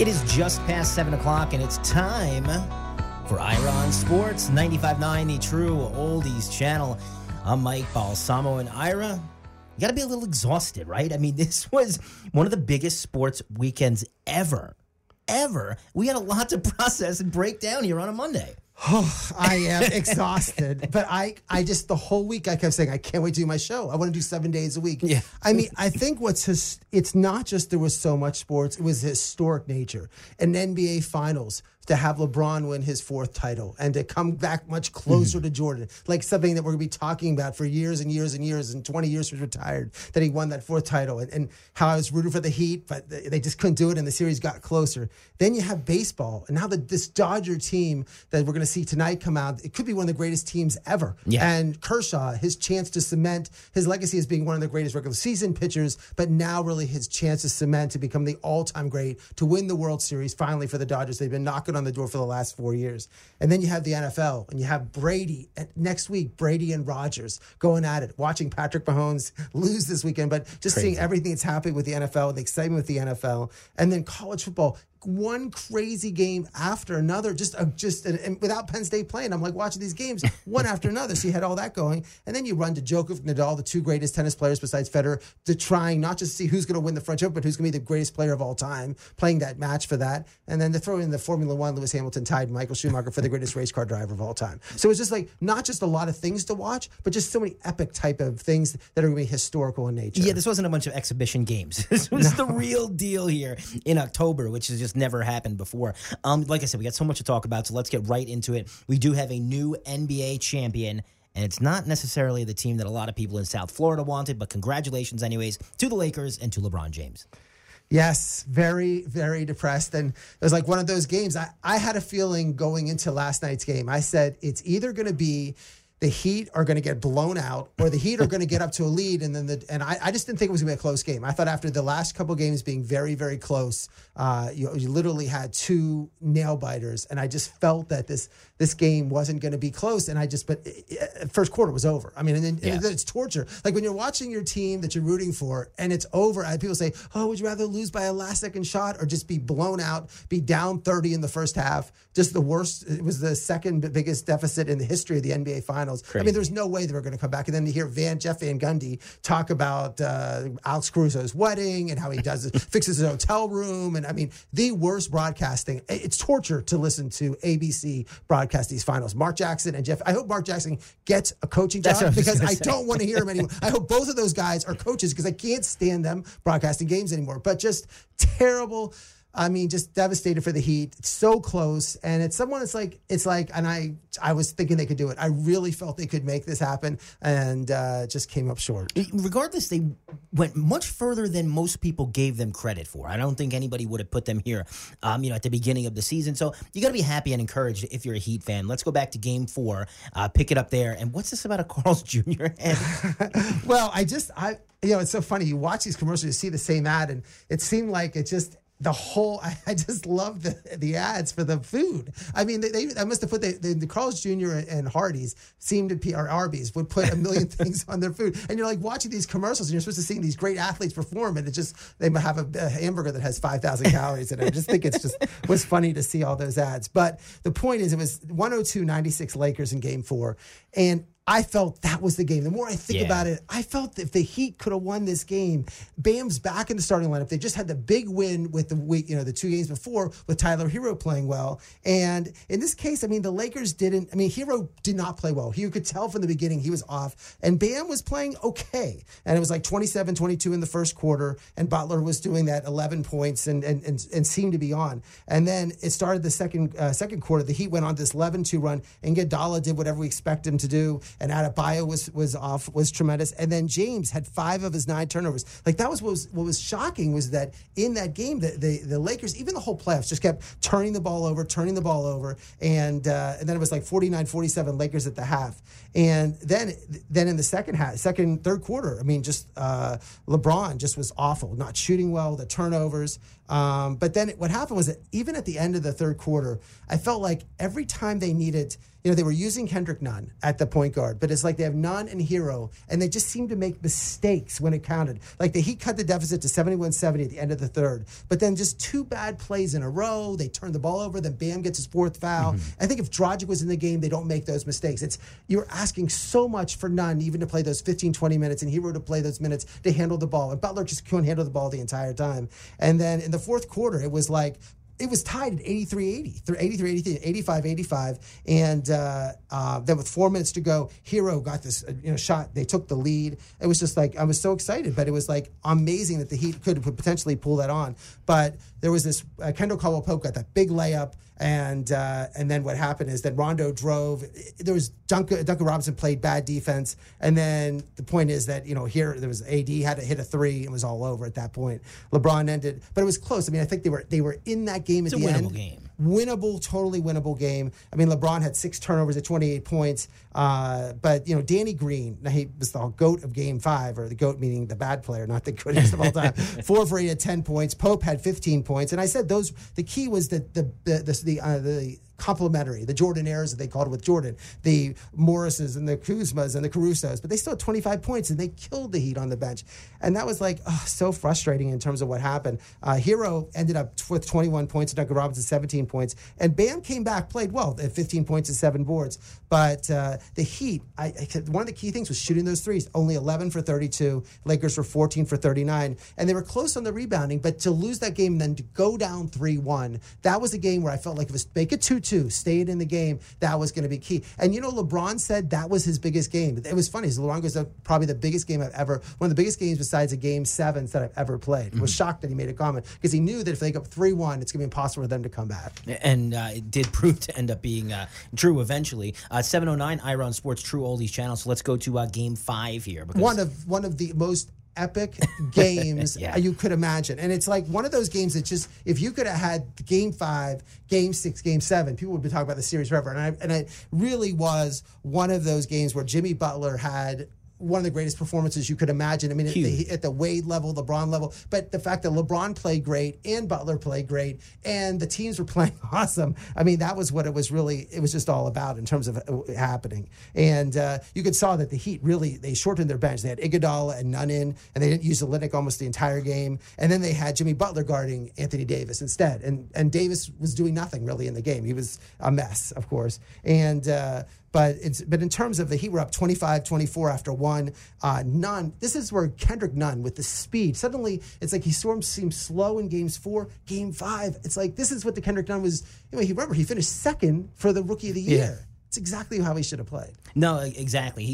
It is just past 7 o'clock, and it's time for Ira on Sports 95.9, the true oldies channel. I'm Mike Balsamo and Ira. You got to be a little exhausted, right? I mean, this was one of the biggest sports weekends ever. Ever. We had a lot to process and break down here on a Monday. Oh, I am exhausted. But I, I just the whole week I kept saying I can't wait to do my show. I want to do seven days a week. Yeah. I mean, I think what's his, it's not just there was so much sports. It was historic nature. An NBA Finals to have LeBron win his fourth title and to come back much closer Mm-hmm. to Jordan, like something that we're going to be talking about for years and years and years and 20 years he's retired, that he won that fourth title and, and how I was rooting for the Heat, but they just couldn't do it and the series got closer. Then you have baseball and now the, this Dodger team that we're going to see tonight come out, it could be one of the greatest teams ever. Yeah. And Kershaw, his chance to cement his legacy as being one of the greatest regular season pitchers, but now really his chance to cement to become the all time great, to win the World Series finally for the Dodgers. They've been knocking on the door for the last four years. And then you have the NFL and you have Brady. And next week, Brady and Rodgers going at it, watching Patrick Mahomes lose this weekend, but just seeing everything that's happening with the NFL, the excitement with the NFL, and then college football one crazy game after another, just uh, just and, and without Penn State playing. I'm like watching these games one after another. So you had all that going, and then you run to Djokovic, Nadal, the two greatest tennis players besides Federer, to trying not just to see who's going to win the French Open, but who's going to be the greatest player of all time, playing that match for that, and then to throw in the Formula One, Lewis Hamilton tied Michael Schumacher for the greatest race car driver of all time. So it's just like not just a lot of things to watch, but just so many epic type of things that are going to be historical in nature. Yeah, this wasn't a bunch of exhibition games. This was the real deal here in October, which is just never happened before. Um, like I said, we got so much to talk about, so let's get right into it. We do have a new NBA champion. And it's not necessarily the team that a lot of people in South Florida wanted, but congratulations, anyways, to the Lakers and to LeBron James. Yes, very, very depressed. And it was like one of those games. I, I had a feeling going into last night's game. I said it's either going to be the Heat are going to get blown out, or the Heat are going to get up to a lead, and then the and I, I just didn't think it was going to be a close game. I thought after the last couple games being very, very close, uh, you, you literally had two nail biters, and I just felt that this this game wasn't going to be close. And I just, but uh, first quarter was over. I mean, and then Yeah. and it's torture. Like when you're watching your team that you're rooting for, and it's over. And people say, "Oh, would you rather lose by a last second shot or just be blown out, be down 30 in the first half?" Just the worst. It was the second biggest deficit in the history of the NBA Finals. I mean, there's no way they were going to come back. And then to hear Van Jeff Van Gundy talk about uh, Alex Caruso's wedding and how he does it, fixes his hotel room, and I mean, the worst broadcasting. It's torture to listen to ABC broadcast these finals. Mark Jackson and Jeff. I hope Mark Jackson gets a coaching job I because I say. don't want to hear him anymore. I hope both of those guys are coaches because I can't stand them broadcasting games anymore. But just terrible. I mean, just devastated for the Heat. It's so close, and it's someone. It's like it's like, and I I was thinking they could do it. I really felt they could make this happen, and uh, just came up short. Regardless, they went much further than most people gave them credit for. I don't think anybody would have put them here, um, you know, at the beginning of the season. So you got to be happy and encouraged if you're a Heat fan. Let's go back to Game Four, uh, pick it up there. And what's this about a Carl's Jr. head? well, I just I you know it's so funny. You watch these commercials, you see the same ad, and it seemed like it just the whole. I, I just love the the ads for the food. I mean, they, they I must have put the, the, the Carl's Jr. and Hardee's seemed to be or Arby's would put a million things on their food, and you're like watching these commercials, and you're supposed to see these great athletes perform, and it just they have a, a hamburger that has five thousand calories in it. I just think it's just was funny to see all those ads. But the point is, it was 102-96 Lakers in Game Four, and. I felt that was the game. The more I think Yeah. about it, I felt that if the Heat could have won this game, Bam's back in the starting lineup. They just had the big win with the week, you know, the two games before with Tyler Herro playing well. And in this case, I mean, the Lakers didn't. I mean, Herro did not play well. You could tell from the beginning he was off, and Bam was playing okay. And it was like 27, 22 in the first quarter, and Butler was doing that 11 points and and and, and seemed to be on. And then it started the second uh, second quarter. The Heat went on this 11-2 run, and Iguodala did whatever we expect him to do, and Adebayo was was off was tremendous. And then James had five of his nine turnovers. Like that was what was what was shocking was that in that game, the the, the Lakers, even the whole playoffs, just kept turning the ball over, turning the ball over, and uh, and then it was like 49-47 Lakers at the half. And then then in the second half, second third quarter, I mean, just uh, LeBron just was awful, not shooting well, the turnovers. Um, but then what happened was that even at the end of the third quarter, I felt like every time they needed, you know, they were using Kendrick Nunn at the point guard, but it's like they have Nunn and Herro, and they just seemed to make mistakes when it counted. Like the Heat cut the deficit to 71 70 at the end of the third, but then just two bad plays in a row. They turned the ball over, then Bam gets his fourth foul. Mm-hmm. I think if Dragic was in the game, they don't make those mistakes. It's You're asking so much for Nunn even to play those 15, 20 minutes, and Herro to play those minutes to handle the ball. And Butler just couldn't handle the ball the entire time. And then in the fourth quarter, it was like, it was tied at 83 80, 83 83, 85 85. And uh, uh, then with four minutes to go, Herro got this uh, you know shot. They took the lead. It was just like, I was so excited, but it was like amazing that the Heat could potentially pull that on. But there was this, uh, Kendall Caldwell Pope got that big layup. And uh, and then what happened is that Rondo drove. There was Duncan, Duncan Robinson played bad defense, and then the point is that you know here there was AD had to hit a three. It was all over at that point. LeBron ended, but it was close. I mean, I think they were they were in that game at It's a the winnable end. game. Winnable, totally winnable game. I mean, LeBron had six turnovers at 28 points. Uh, but, you know, Danny Green, now he was the GOAT of game five, or the GOAT meaning the bad player, not the greatest of all time. Four for eight at 10 points. Pope had 15 points. And I said those, the key was that the, the, the, the, uh, the complementary, the Jordan Jordanaires that they called with Jordan, the Morrises and the Kuzmas and the Carusos, but they still had 25 points and they killed the Heat on the bench. And that was like oh, so frustrating in terms of what happened. Uh, Herro ended up with 21 points, Duncan Robinson 17 points, and Bam came back, played well at 15 points and seven boards. But uh, the Heat, I, I, one of the key things was shooting those threes. Only 11 for 32. Lakers were 14 for 39, and they were close on the rebounding. But to lose that game and then to go down 3-1, that was a game where I felt like it was make it 2-2 stayed in the game, that was going to be key. And you know, LeBron said that was his biggest game. It was funny. LeBron was probably the biggest game I've ever, one of the biggest games besides a game sevens that I've ever played. I was shocked that he made a comment because he knew that if they go 3 1, it's going to be impossible for them to come back. And uh, it did prove to end up being uh, true eventually. Uh, 709 Ira on Sports True Oldies channel. So let's go to uh, game five here. Because One of one of the most epic games Yeah. you could imagine. And it's like one of those games that just, if you could have had game five, game six, game seven, people would be talking about the series forever. And, I, and it really was one of those games where Jimmy Butler had one of the greatest performances you could imagine. I mean, at the, at the Wade level, LeBron level, but the fact that LeBron played great and Butler played great and the teams were playing awesome. I mean, that was what it was really, it was just all about in terms of uh, happening. And uh, you could saw that the Heat really, they shortened their bench. They had Iguodala and Nunn in, and they didn't use Olynyk almost the entire game. And then they had Jimmy Butler guarding Anthony Davis instead. And, and Davis was doing nothing really in the game. He was a mess, of course. And, uh, but it's but in terms of the Heat were up 25-24 after one. Uh, Nunn, this is where Kendrick Nunn with the speed. Suddenly it's like he seems slow in games four, game five. It's like this is what the Kendrick Nunn was. You know, he remember he finished second for the rookie of the year. Yeah. It's exactly how he should have played. No, exactly.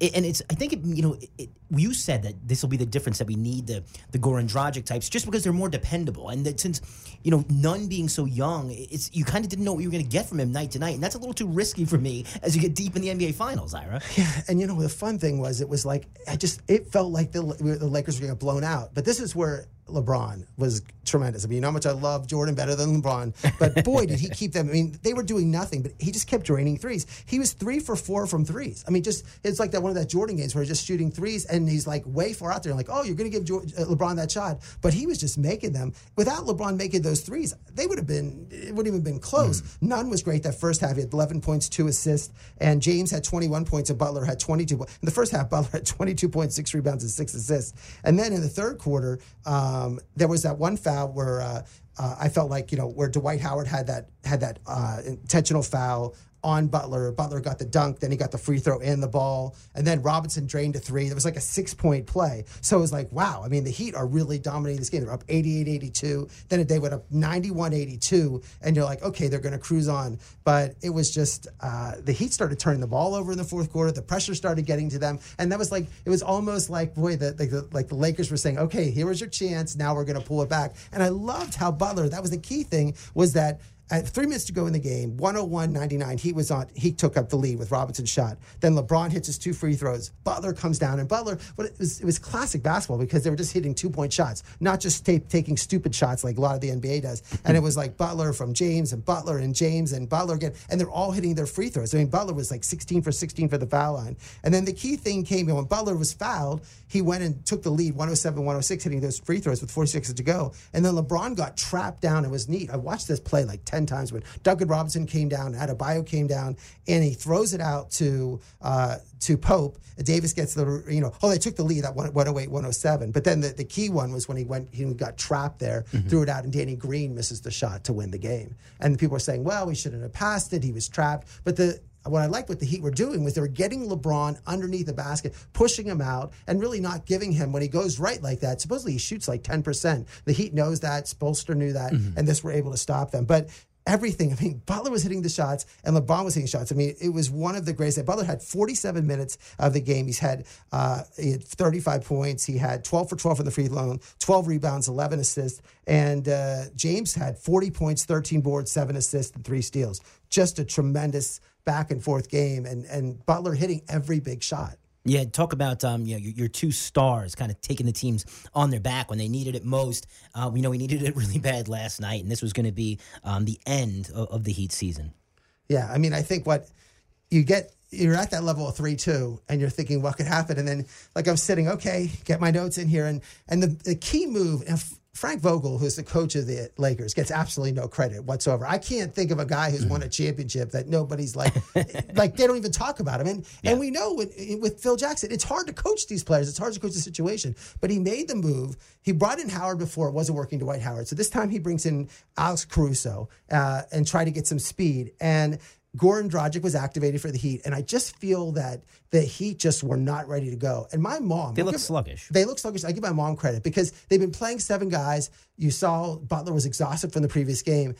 He and it's. I think it, you know. It- you said that this will be the difference that we need the the Goran Dragic types just because they're more dependable, and that since you know Nunn being so young, it's you kind of didn't know what you were going to get from him night to night, and that's a little too risky for me as you get deep in the NBA Finals, Ira. Yeah, and you know the fun thing was it was like I just it felt like the the Lakers were going to get blown out. But this is where LeBron was tremendous. I mean, you know how much I love Jordan better than LeBron, but boy did he keep them. I mean, they were doing nothing, but he just kept draining threes. He was three for four from threes. I mean, just it's like that one of that Jordan games where he's just shooting threes and he's like way far out there. Like, oh, you're going to give George, uh, LeBron that shot, but he was just making them. Without LeBron making those threes, they would have been it wouldn't even been close. Nunn was great that first half. He had 11 points, two assists, and James had 21 points, and Butler had 22. po- In the first half, Butler had 22 points, six rebounds, and six assists. And then in the third quarter, um, there was that one foul where. Uh, uh, I felt like you know where Dwight Howard had that had that uh, intentional foul on Butler. Butler got the dunk, then he got the free throw and the ball, and then Robinson drained a three. There was like a six point play. So it was like, wow. I mean, the Heat are really dominating this game. They're up 88 82. Then they went up 91 82, and you're like, okay, they're going to cruise on. But it was just uh, the Heat started turning the ball over in the fourth quarter. The pressure started getting to them, and that was like it was almost like boy, the, the like the Lakers were saying, okay, here was your chance. Now we're going to pull it back. And I loved how Butler. That was the key thing was that At three minutes to go in the game, 101-99, he was on. He took up the lead with Robinson's shot. Then LeBron hits his two free throws. Butler comes down, and Butler. But it was it was classic basketball because they were just hitting two point shots, not just ta- taking stupid shots like a lot of the NBA does. And it was like Butler from James and Butler and James and Butler again, and they're all hitting their free throws. I mean, Butler was like 16 for 16 for the foul line. And then the key thing came when Butler was fouled. He went and took the lead, 107 106, hitting those free throws with 46 to go. And then LeBron got trapped down. It was neat. I watched this play like 10 times when Duncan Robinson came down, Adebayo came down, and he throws it out to uh, to Pope. Davis gets the, you know, oh, they took the lead at 108 107. But then the, the key one was when he went, he got trapped there, threw it out, and Danny Green misses the shot to win the game. And people are saying, well, we shouldn't have passed it. He was trapped. But the, what I liked what the Heat were doing was they were getting LeBron underneath the basket, pushing him out, and really not giving him when he goes right like that. Supposedly he shoots like 10%. The Heat knows that. Spoelstra knew that, and this were able to stop them. But everything. I mean, Butler was hitting the shots and LeBron was hitting shots. I mean, it was one of the greatest. Butler had 47 minutes of the game. He's had, uh, he had 35 points. He had 12 for 12 from the free throw, 12 rebounds, 11 assists. And uh, James had 40 points, 13 boards, seven assists, and three steals. Just a tremendous back and forth game. And, and Butler hitting every big shot. Yeah, talk about um, you know, your, your two stars kind of taking the teams on their back when they needed it most. Uh, you know, we needed it really bad last night, and this was going to be um, the end of, of the Heat season. Yeah, I mean, I think what you get, you're at that level of three two, and you're thinking what could happen, and then like I'm sitting, okay, get my notes in here, and and the, the key move. And Frank Vogel, who's the coach of the Lakers, gets absolutely no credit whatsoever. I can't think of a guy who's won a championship that nobody's like, like they don't even talk about him. And Yeah. and we know with, with Phil Jackson, it's hard to coach these players. It's hard to coach the situation. But he made the move. He brought in Howard before it wasn't working. To Dwight Howard. So this time he brings in Alex Caruso uh, and try to get some speed. And Goran Dragic was activated for the Heat, and I just feel that the Heat just were not ready to go. And my mom, They look give- sluggish. they look sluggish. I give my mom credit because they've been playing seven guys. You saw Butler was exhausted from the previous game.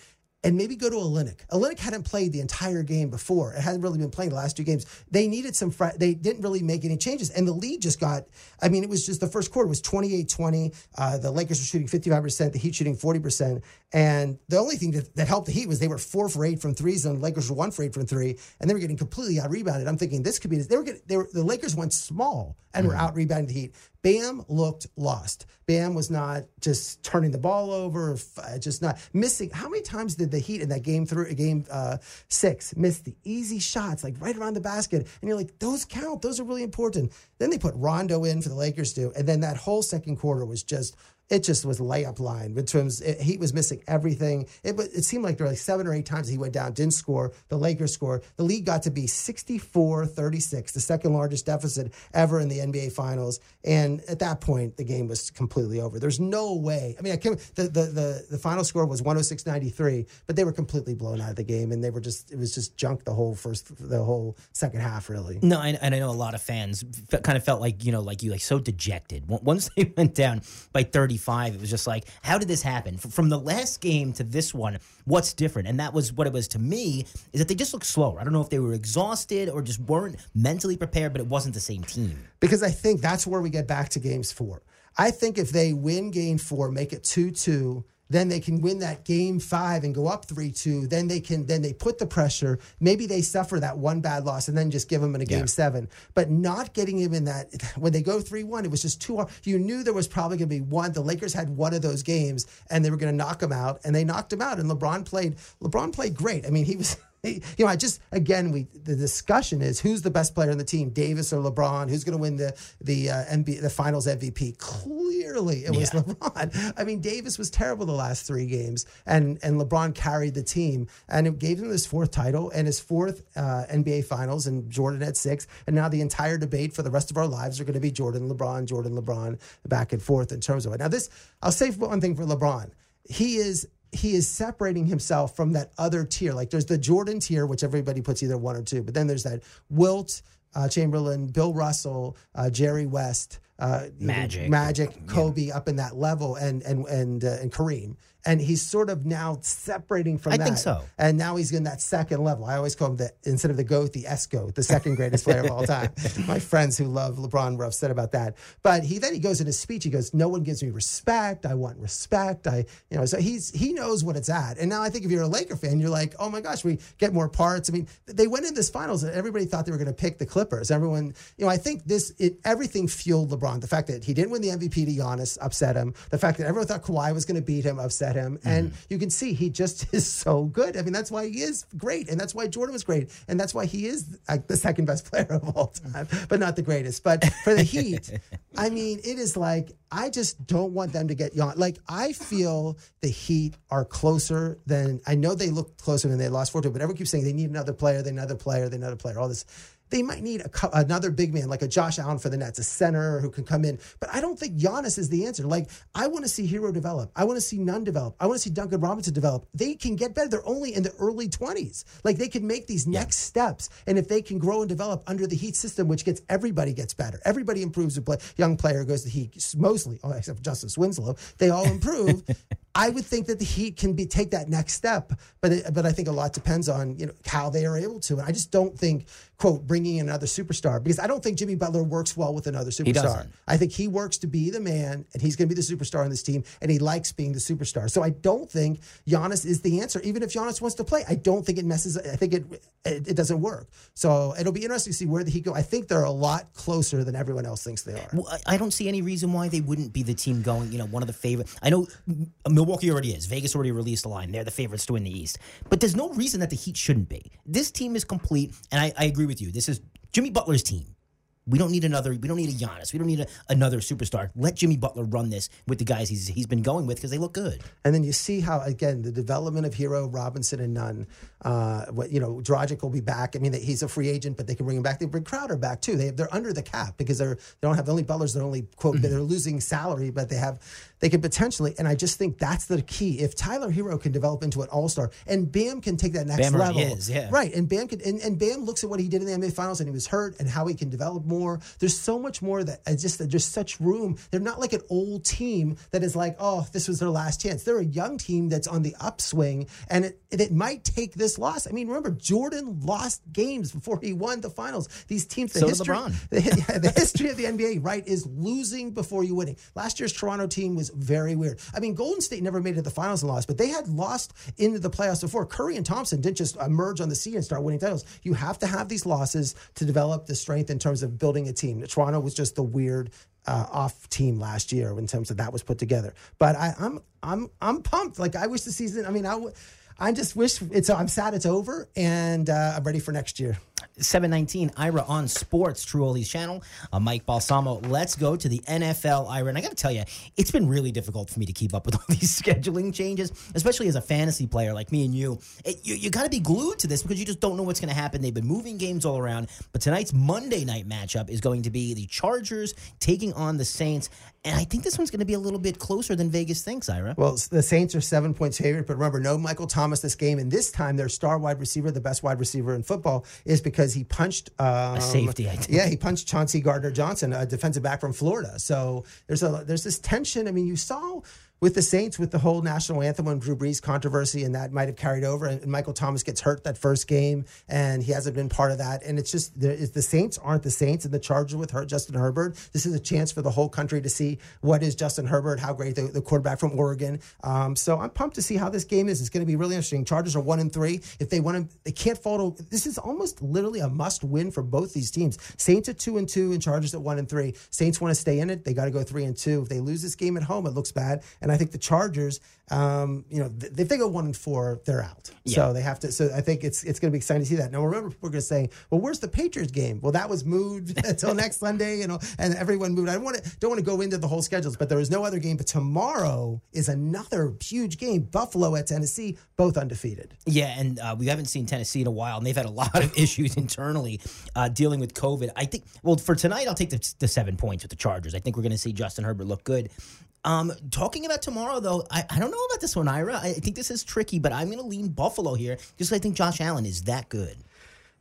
And maybe go to Olynyk. Olynyk hadn't played the entire game before. It hadn't really been playing the last two games. They needed some, fr- they didn't really make any changes. And the lead just got, I mean, it was just the first quarter was 28 20. Uh, the Lakers were shooting 55%, the Heat shooting 40%. And the only thing that, that helped the Heat was they were four for eight from threes, and the Lakers were one for eight from three. And they were getting completely out rebounded. I'm thinking this could be, they were getting, they were, the Lakers went small and were out rebounding the Heat. Bam looked lost. Bam was not just turning the ball over, just not missing. How many times did the Heat in that game through game uh, six missed the easy shots, like right around the basket? And you're like, those count. Those are really important. Then they put Rondo in for the Lakers too, and then that whole second quarter was just. It just was layup line in terms. It, he was missing everything. It, it seemed like there were like seven or eight times he went down, didn't score. The Lakers scored. The league got to be 64 36, the second largest deficit ever in the NBA Finals. And at that point, the game was completely over. There's no way. I mean, I can't, the, the, the, the final score was 106 93, but they were completely blown out of the game. And they were just, it was just junk the whole first, the whole second half, really. No, and, and I know a lot of fans kind of felt like you know, like you, like so dejected. Once- they went down by thirty-five, it was just like, how did this happen? From the last game to this one, what's different? And that was what it was to me is that they just looked slower. I don't know if they were exhausted or just weren't mentally prepared, but it wasn't the same team. because I think that's where we get back to games four. I think if they win game four, make it 2 2, then they can win that game five and go up 3 2. Then they can, then they put the pressure. Maybe they suffer that one bad loss and then just give them in a game Yeah. seven. But not getting him in that, when they go 3 1, it was just too hard. You knew there was probably going to be one. The Lakers had one of those games and they were going to knock him out, and they knocked him out. And LeBron played, LeBron played great. I mean, he was. You know, I just again, we the discussion is who's the best player on the team, Davis or LeBron? Who's going to win the the uh, NBA, the Finals MVP? Clearly, it was Yeah. LeBron. I mean, Davis was terrible the last three games, and and LeBron carried the team, and it gave him his fourth title and his fourth uh, NBA Finals, and Jordan had six, and now the entire debate for the rest of our lives are going to be Jordan, LeBron, Jordan, LeBron, back and forth in terms of it. Now, this I'll say one thing for LeBron, he is he is separating himself from that other tier. Like there's the Jordan tier, which everybody puts either one or two, but then there's that Wilt, uh, Chamberlain, Bill Russell, uh, Jerry West, uh, Magic. Magic, Kobe up in that level, and and and uh, and Kareem. And he's sort of now separating from I that. think so. And now he's in that second level. I always call him the instead of the GOAT, the S GOAT, the second greatest player of all time. My friends who love LeBron were upset about that. But he then he goes in his speech, he goes, No one gives me respect. I want respect. I you know, so he's he knows what it's at. And now I think if you're a Laker fan, you're like, Oh my gosh, we get more parts. I mean, they went in this finals and everybody thought they were gonna pick the Clippers. Everyone, you know, I think this it everything fueled LeBron. The fact that he didn't win the MVP to Giannis upset him. The fact that everyone thought Kawhi was gonna beat him upset him. And mm-hmm. you can see he just is so good. I mean, that's why he is great, and that's why Jordan was great, and that's why he is like the second best player of all time, but not the greatest. But for the Heat, I mean, it is like I just don't want them to get young. Like I feel the Heat are closer than I know they look closer than they lost four to, but everyone keeps saying they need another player, they need another player, they need another player. All this. They might need a, another big man like a Josh Allen for the Nets, a center who can come in. But I don't think Giannis is the answer. Like I want to see Herro develop. I want to see Nunn develop. I want to see Duncan Robinson develop. They can get better. They're only in the early twenties. Like they can make these next steps, and if they can grow and develop under the Heat system, which gets everybody gets better. Everybody improves. A play, young player goes to Heat mostly, oh, except for Justice Winslow. They all improve. I would think that the Heat can be take that next step, but it, but I think a lot depends on you know how they are able to, and I just don't think quote bringing in another superstar because I don't think Jimmy Butler works well with another superstar. I think he works to be the man, and he's going to be the superstar on this team, and he likes being the superstar. So I don't think Giannis is the answer. Even if Giannis wants to play, I don't think it messes. I think it it, it doesn't work. So it'll be interesting to see where the Heat go. I think they're a lot closer than everyone else thinks they are. Well, I I don't see any reason why they wouldn't be the team going. You know, one of the favorite. I know Milwaukee already is. Vegas already released a line. They're the favorites to win the East. But there's no reason that the Heat shouldn't be. This team is complete, and I, I agree with you. This is Jimmy Butler's team. We don't need another. We don't need a Giannis. We don't need a, another superstar. Let Jimmy Butler run this with the guys he's he's been going with because they look good. And then you see how again the development of Herro, Robinson, and Nunn. Uh, what you know, Dragic will be back. I mean, he's a free agent, but they can bring him back. They bring Crowder back too. They they're under the cap because they're they don't have the only Butlers. They're only quote they're losing salary, but they have they could potentially. And I just think that's the key. If Tyler Herro can develop into an All Star, and Bam can take that next Bam level, is, yeah. right? And Bam can and, and Bam looks at what he did in the NBA Finals, and he was hurt, and how he can develop more. There's so much more that I just there's such room. They're not like an old team that is like, oh, this was their last chance. They're a young team that's on the upswing, and it, it might take this loss. I mean, remember Jordan lost games before he won the finals. These teams, the So history, the, the history of the NBA, right, is losing before you winning. Last year's Toronto team was very weird. I mean, Golden State never made it to the finals and lost, but they had lost into the playoffs before. Curry and Thompson didn't just emerge on the scene and start winning titles. You have to have these losses to develop the strength in terms of building a team. Toronto was just the weird uh, off team last year in terms of that was put together. But I, I'm I'm I'm pumped. Like I wish the season. I mean, I. W- I just wish it's. I'm sad it's over, and uh, I'm ready for next year. 719 Ira on Sports, True Oldies channel. Mike Balsamo. Let's go to the NFL, Ira. And I got to tell you, it's been really difficult for me to keep up with all these scheduling changes, especially as a fantasy player like me and you. It, you you got to be glued to this because you just don't know what's going to happen. They've been moving games all around. But tonight's Monday night matchup is going to be the Chargers taking on the Saints. And I think this one's going to be a little bit closer than Vegas thinks, Ira. Well, the Saints are seven points favorite, but remember, no Michael Thomas this game, and this time their star wide receiver, the best wide receiver in football, is because he punched um, A safety, I think. Yeah, he punched Chauncey Gardner Johnson, a defensive back from Florida. So there's a there's this tension. I mean, you saw with the Saints with the whole national anthem and Drew Brees controversy, and that might have carried over. And, Michael Thomas gets hurt that first game, and he hasn't been part of that. And it's just is the Saints aren't the Saints, and the Chargers with hurt Justin Herbert. This is a chance for the whole country to see what is Justin Herbert, how great the, the quarterback from Oregon. Um, so I'm pumped to see how this game is. It's going to be really interesting. Chargers are one and three. If they want to, they can't fall to. This is almost literally a must win for both these teams. Saints at two and two, and Chargers at one and three. Saints want to stay in it. They got to go three and two. If they lose this game at home, it looks bad. And I think the Chargers, um, you know, th- if they go one and four, they're out. So they have to. So I think it's it's going to be exciting to see that. Now remember, people are going to say, "Well, where's the Patriots game?" Well, that was moved until next Sunday, you know, and everyone moved. I don't want to don't want to go into the whole schedules, but there is no other game. But tomorrow is another huge game. Buffalo at Tennessee, both undefeated. Yeah, and uh, we haven't seen Tennessee in a while, and they've had a lot of issues internally uh, dealing with COVID. I think, well, for tonight, I'll take the, the seven points with the Chargers. I think we're going to see Justin Herbert look good. Um, talking about tomorrow, though, I, I don't know about this one, Ira. I think this is tricky, but I'm going to lean Buffalo here just 'cause I think Josh Allen is that good.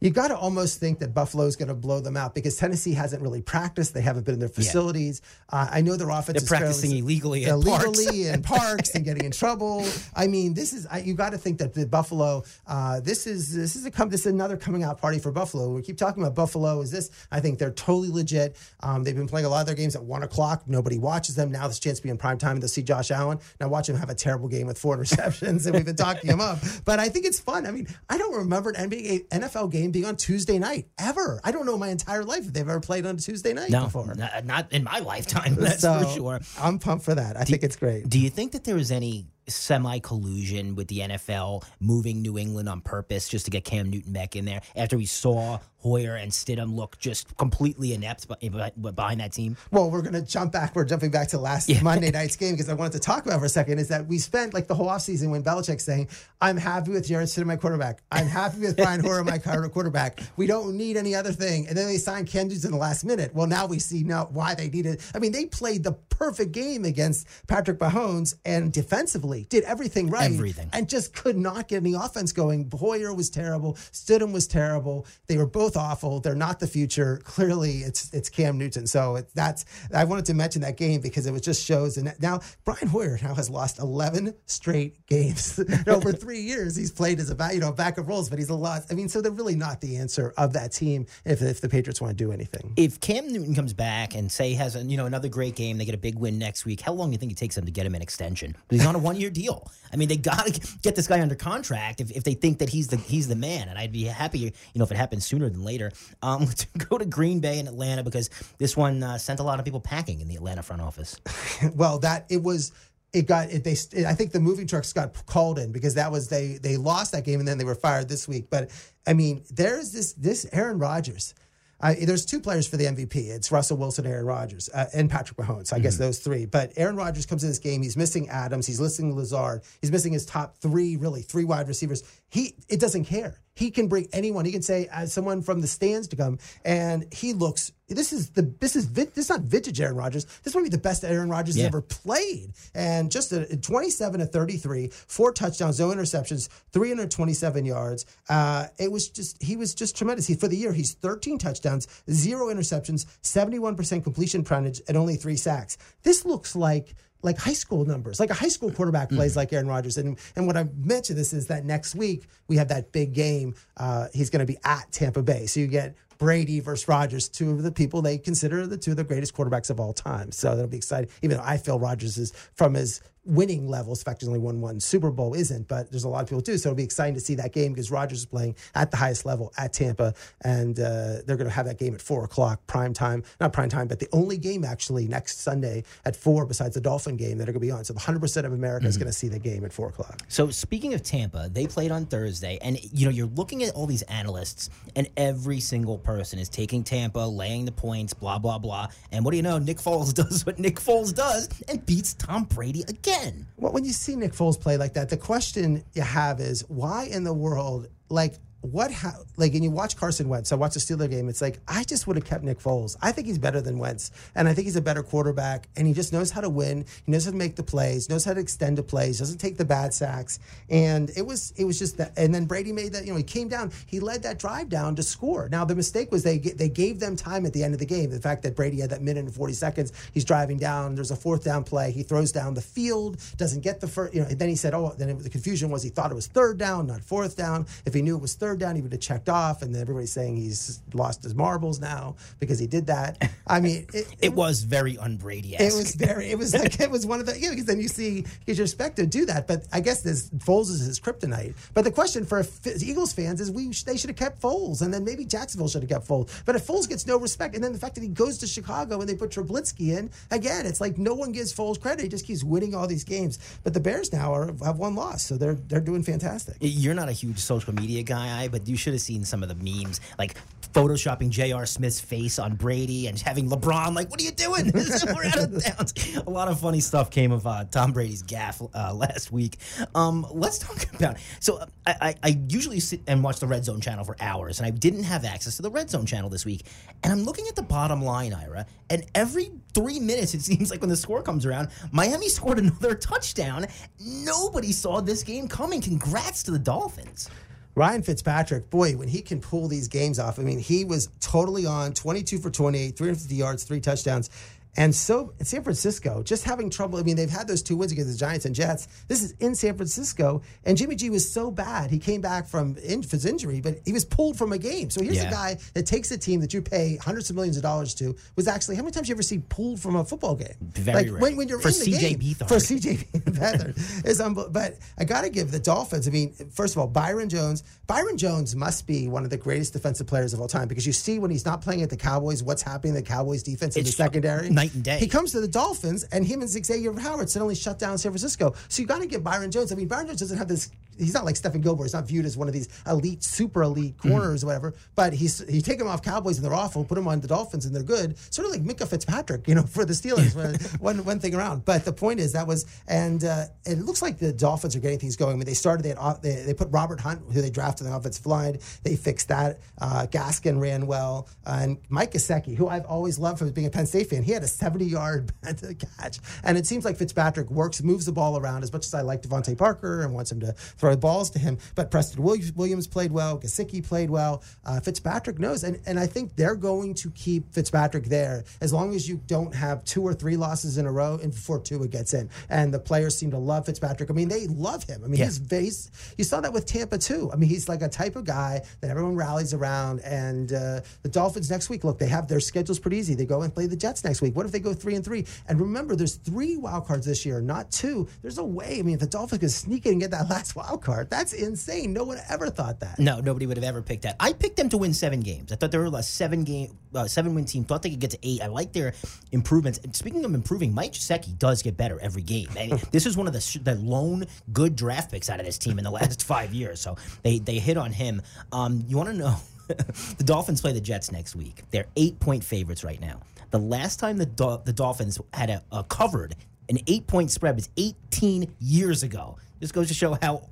You got to almost think that Buffalo is going to blow them out because Tennessee hasn't really practiced. They haven't been in their facilities. Uh, I know their offense They're fairly- practicing illegally at illegally parks. in parks and getting in trouble. I mean, this is you got to think that the Buffalo. Uh, this is this is a come. This is another coming out party for Buffalo. We keep talking about Buffalo. Is this? I think they're totally legit. Um, they've been playing a lot of their games at one o'clock. Nobody watches them now. This chance to be in prime time and they'll see Josh Allen. Now watch him have a terrible game with four interceptions, and we've been talking him up. But I think it's fun. I mean, I don't remember an NBA NFL game being on Tuesday night ever. I don't know my entire life if they've ever played on a Tuesday night No, before. n- uh, not in my lifetime. That's so for sure. I'm pumped for that. I think it's great. Do you think that there was any semi collusion with the NFL moving New England on purpose just to get Cam Newton back in there after we saw Hoyer and Stidham look just completely inept be- be- behind that team? Well, we're going to jump back. We're jumping back to last Monday night's game because I wanted to talk about for a second is that we spent like the whole offseason when Belichick's saying, I'm happy with Jarrett Stidham, my quarterback. I'm happy with Brian Hoyer, my quarterback. We don't need any other thing. And then they signed Cam Newton in the last minute. Well, now we see now why they needed. I mean, they played the perfect game against Patrick Mahomes and defensively did everything right. Everything. And just could not get any offense going. Hoyer was terrible. Stidham was terrible. They were both awful. They're not the future. Clearly, it's it's Cam Newton. So it, that's I wanted to mention that game because it was just shows. And now Brian Hoyer now has lost 11 straight games over three years. He's played as a back, you know backup roles, but he's a lot. I mean, so they're really not the answer of that team if if the Patriots want to do anything. If Cam Newton comes back and say has a, you know another great game, they get a big win next week. How long do you think it takes them to get him an extension? He's on a one year deal. I mean, they got to get this guy under contract if, if they think that he's the he's the man. And I'd be happy, you know, if it happens sooner than later. Um, to go to Green Bay and Atlanta because this one uh, sent a lot of people packing in the Atlanta front office. well that it was it got it they i think the moving trucks got called in because that was they they lost that game and then they were fired this week but i mean there's this this aaron rodgers I, there's two players for the MVP. It's Russell Wilson, Aaron Rodgers, uh, and Patrick Mahomes. I guess those three. But Aaron Rodgers comes in this game. He's missing Adams. He's missing Lazard. He's missing his top three, really three wide receivers. He it doesn't care. He can bring anyone. He can say as someone from the stands to come, and he looks. This is the this is this is not vintage Aaron Rodgers. This might be the best Aaron Rodgers Yeah. has ever played. And just a, 27 to 33, four touchdowns, no interceptions, 327 yards. Uh, it was just he was just tremendous. He for the year he's 13 touchdowns, zero interceptions, 71% completion percentage, and only three sacks. This looks like like high school numbers, like a high school quarterback plays like Aaron Rodgers. And and what I mentioned this is that next week we have that big game. Uh, he's going to be at Tampa Bay, so you get Brady versus Rodgers, two of the people they consider the two of the greatest quarterbacks of all time. So that'll be exciting. Even though I feel Rodgers is from his winning levels, in fact, he's only won one Super Bowl, isn't, but there's a lot of people too. So it'll be exciting to see that game because Rodgers is playing at the highest level at Tampa, and uh, they're going to have that game at four o'clock prime time, not prime time, but the only game actually next Sunday at four, besides the Dolphin game that are going to be on. So 100 percent of America is going to see the game at four o'clock. So speaking of Tampa, they played on Thursday, and you know you're looking at all these analysts, and every single person is taking Tampa, laying the points, blah blah blah. And what do you know? Nick Foles does what Nick Foles does and beats Tom Brady again. Well, when you see Nick Foles play like that, the question you have is why in the world, like, what, ha- like, and you watch Carson Wentz. I watched the Steeler game. It's like, I just would have kept Nick Foles. I think he's better than Wentz. And I think he's a better quarterback. And he just knows how to win. He knows how to make the plays, knows how to extend the plays, doesn't take the bad sacks. And it was, it was just that. And then Brady made that, you know, he came down, he led that drive down to score. Now, the mistake was they, they gave them time at the end of the game. The fact that Brady had that minute and 40 seconds, he's driving down, there's a fourth down play, he throws down the field, doesn't get the first, you know, and then he said, oh, then it, the confusion was he thought it was third down, not fourth down. If he knew it was third down, he would have checked off. And then everybody's saying he's lost his marbles now because he did that. I mean, it, It was very un-Brady. it was very. It was like it was one of the yeah. Because then you see, you expect to do that, but I guess this Foles is his kryptonite. But the question for Eagles fans is, we they should have kept Foles, and then maybe Jacksonville should have kept Foles. But if Foles gets no respect, and then the fact that he goes to Chicago and they put Trubisky in again, it's like no one gives Foles credit. He just keeps winning all these games. But the Bears now are have one loss, so they're they're doing fantastic. You're not a huge social media guy, but you should have seen some of the memes, like photoshopping J.R. Smith's face on Brady and having LeBron like, "What are you doing? We're out of bounds." A lot of funny stuff came of uh, Tom Brady's gaffe uh, last week. Um, let's talk about. So uh, I, I usually sit and watch the Red Zone channel for hours, and I didn't have access to the Red Zone channel this week. And I'm looking at the bottom line, Ira, and every three minutes, it seems like when the score comes around, Miami scored another touchdown. Nobody saw this game coming. Congrats to the Dolphins. Ryan Fitzpatrick, boy, when he can pull these games off, I mean, he was totally on 22 for 28, 350 yards, three touchdowns. And so in San Francisco, just having trouble. I mean, they've had those two wins against the Giants and Jets. This is in San Francisco, and Jimmy G was so bad. He came back from in, his injury, but he was pulled from a game. So here's Yeah. a guy that takes a team that you pay hundreds of millions of dollars to. Was actually how many times you ever see pulled from a football game? Very rare. when, when you're For in the CJ game Beathard. for CJ Beathard is unbel- But I got to give the Dolphins. I mean, first of all, Byron Jones. Byron Jones must be one of the greatest defensive players of all time because you see when he's not playing at the Cowboys, what's happening in the Cowboys defense in the It's secondary, night and day. He comes to the Dolphins, and him and Xavier Howard suddenly shut down San Francisco. So you got to give Byron Jones. I mean, Byron Jones doesn't have this. He's not like Stephen Gilbert. He's not viewed as one of these elite, super elite Mm-hmm. corners or whatever. But he's he take him off Cowboys and they're awful. Put him on the Dolphins and they're good. Sort of like Minkah Fitzpatrick, you know, for the Steelers. one one thing around. But the point is that was, and uh, it looks like the Dolphins are getting things going. I mean, they started. They had, off- they, they put Robert Hunt, who they drafted in the offensive line. They fixed that. Uh, Gaskin ran well, and Mike Gesicki, who I've always loved for being a Penn State fan, he had a 70 yard catch. And it seems like Fitzpatrick works, moves the ball around as much as I like DeVante Parker and wants him to throw the balls to him. But Preston Williams, played well, Gesicki played well. Uh, Fitzpatrick knows. And, and I think they're going to keep Fitzpatrick there as long as you don't have two or three losses in a row and before Tua gets in. And the players seem to love Fitzpatrick. I mean, they love him. I mean, Yeah. he's, he's you saw that with Tampa too. I mean, he's like a type of guy that everyone rallies around. And uh, the Dolphins next week, look, they have their schedules pretty easy. They go and play the Jets next week. What if they go three and three? And remember, there's three wild cards this year, not two. There's a way. I mean, if the Dolphins can sneak in and get that last wild card, that's insane. No one ever thought that. No, nobody would have ever picked that. I picked them to win seven games. I thought they were a seven game, uh, seven win team. Thought they could get to eight. I like their improvements. And speaking of improving, Mike Gesicki does get better every game. This is one of the sh- the lone good draft picks out of this team in the last five years. So they they hit on him. Um, you want to know? the Dolphins play the Jets next week. They're eight point favorites right now. The last time the the Dolphins had a, a covered an eight point spread was 18 years ago. This goes to show how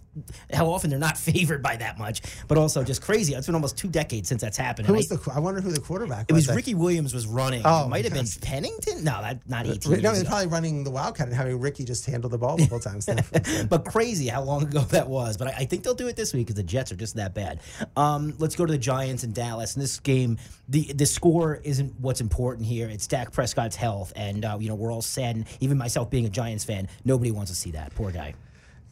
how often they're not favored by that much, but also just crazy. It's been almost two decades since that's happened. Who And was I- the? I wonder who the quarterback was? it was Ricky Williams was running. Oh, it might have been. Pennington. No, that not 18 No, they're probably running the Wildcat and having Ricky just handle the ball the whole time. But crazy how long ago that was. But I, I think they'll do it this week because the Jets are just that bad. Um, let's go to the Giants and Dallas. In this game, the the score isn't what's important here. It's Dak Prescott's health, and uh, you know we're all saddened. Even myself, being a Giants fan, nobody wants to see that poor guy.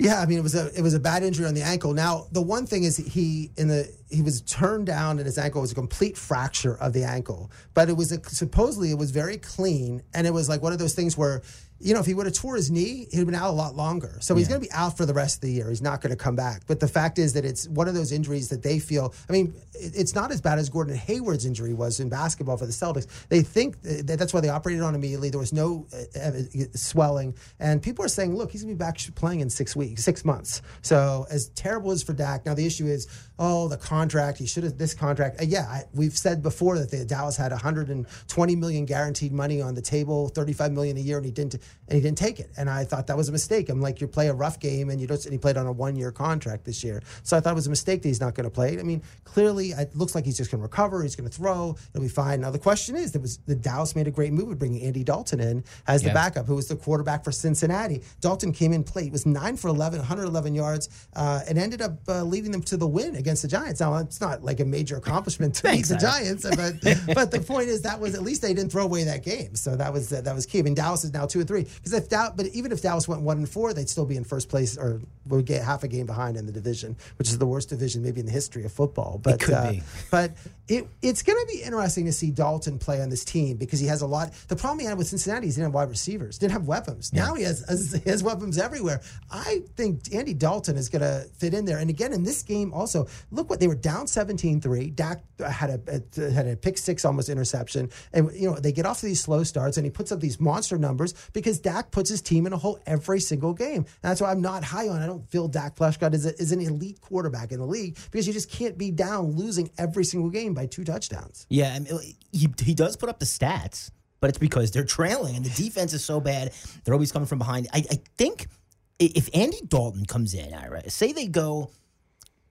Yeah, I mean it was a it was a bad injury on the ankle. Now the one thing is he in the he was turned down and his ankle. Was a complete fracture of the ankle, but it was a, supposedly it was very clean. And it was like one of those things where you know if he would have tore his knee he'd have been out a lot longer. So he's Yeah. going to be out for the rest of the year. He's not going to come back. But the fact is that it's one of those injuries that they feel. I mean, it's not as bad as Gordon Hayward's injury was in basketball for the Celtics. They think that that's why they operated on immediately. There was no uh, uh, swelling, and people are saying, look, he's going to be back playing in six weeks, six months. So as terrible as for Dak, now the issue is, oh, the contract. He should have this contract. Uh, yeah, I, we've said before that the Dallas had 120 million guaranteed money on the table, 35 million a year, and he didn't, and he didn't take it. And I thought that was a mistake. I'm like, you play a rough game, and you don't. And he played on a one year contract this year, so I thought it was a mistake that he's not going to play. I mean, clearly, it looks like he's just going to recover. He's going to throw. It'll be fine. Now the question is, there was the Dallas made a great move with bringing Andy Dalton in as the backup, who was the quarterback for Cincinnati. Dalton came in, played, was nine for 11, 111 yards, uh, and ended up uh, leading them to the win against the Giants. Now it's not like a major accomplishment to beat the Giants, but but the point is that was at least they didn't throw away that game, so that was that was key. I mean, Dallas is now two and three because if Dow, but even if Dallas went one and four, they'd still be in first place or would get half a game behind in the division, which is the worst division maybe in the history of football. But could uh, be. but it, it's going to be interesting to see Dalton play on this team because he has a lot. The problem he had with Cincinnati is he didn't have wide receivers, didn't have weapons. Now he has, he has weapons everywhere. I think Andy Dalton is going to fit in there. And again, in this game, also, look what they were down 17 3. Dak had a, a- had a pick six almost interception. And, you know, they get off to these slow starts and he puts up these monster numbers because Dak puts his team in a hole every single game. And that's why I'm not high on. I don't feel Dak Prescott is, a, is an elite quarterback in the league because you just can't be down losing every single game by two touchdowns. Yeah, I mean, he he does put up the stats, but it's because they're trailing and the defense is so bad. They're always coming from behind. I, I think if Andy Dalton comes in, Ira, say they go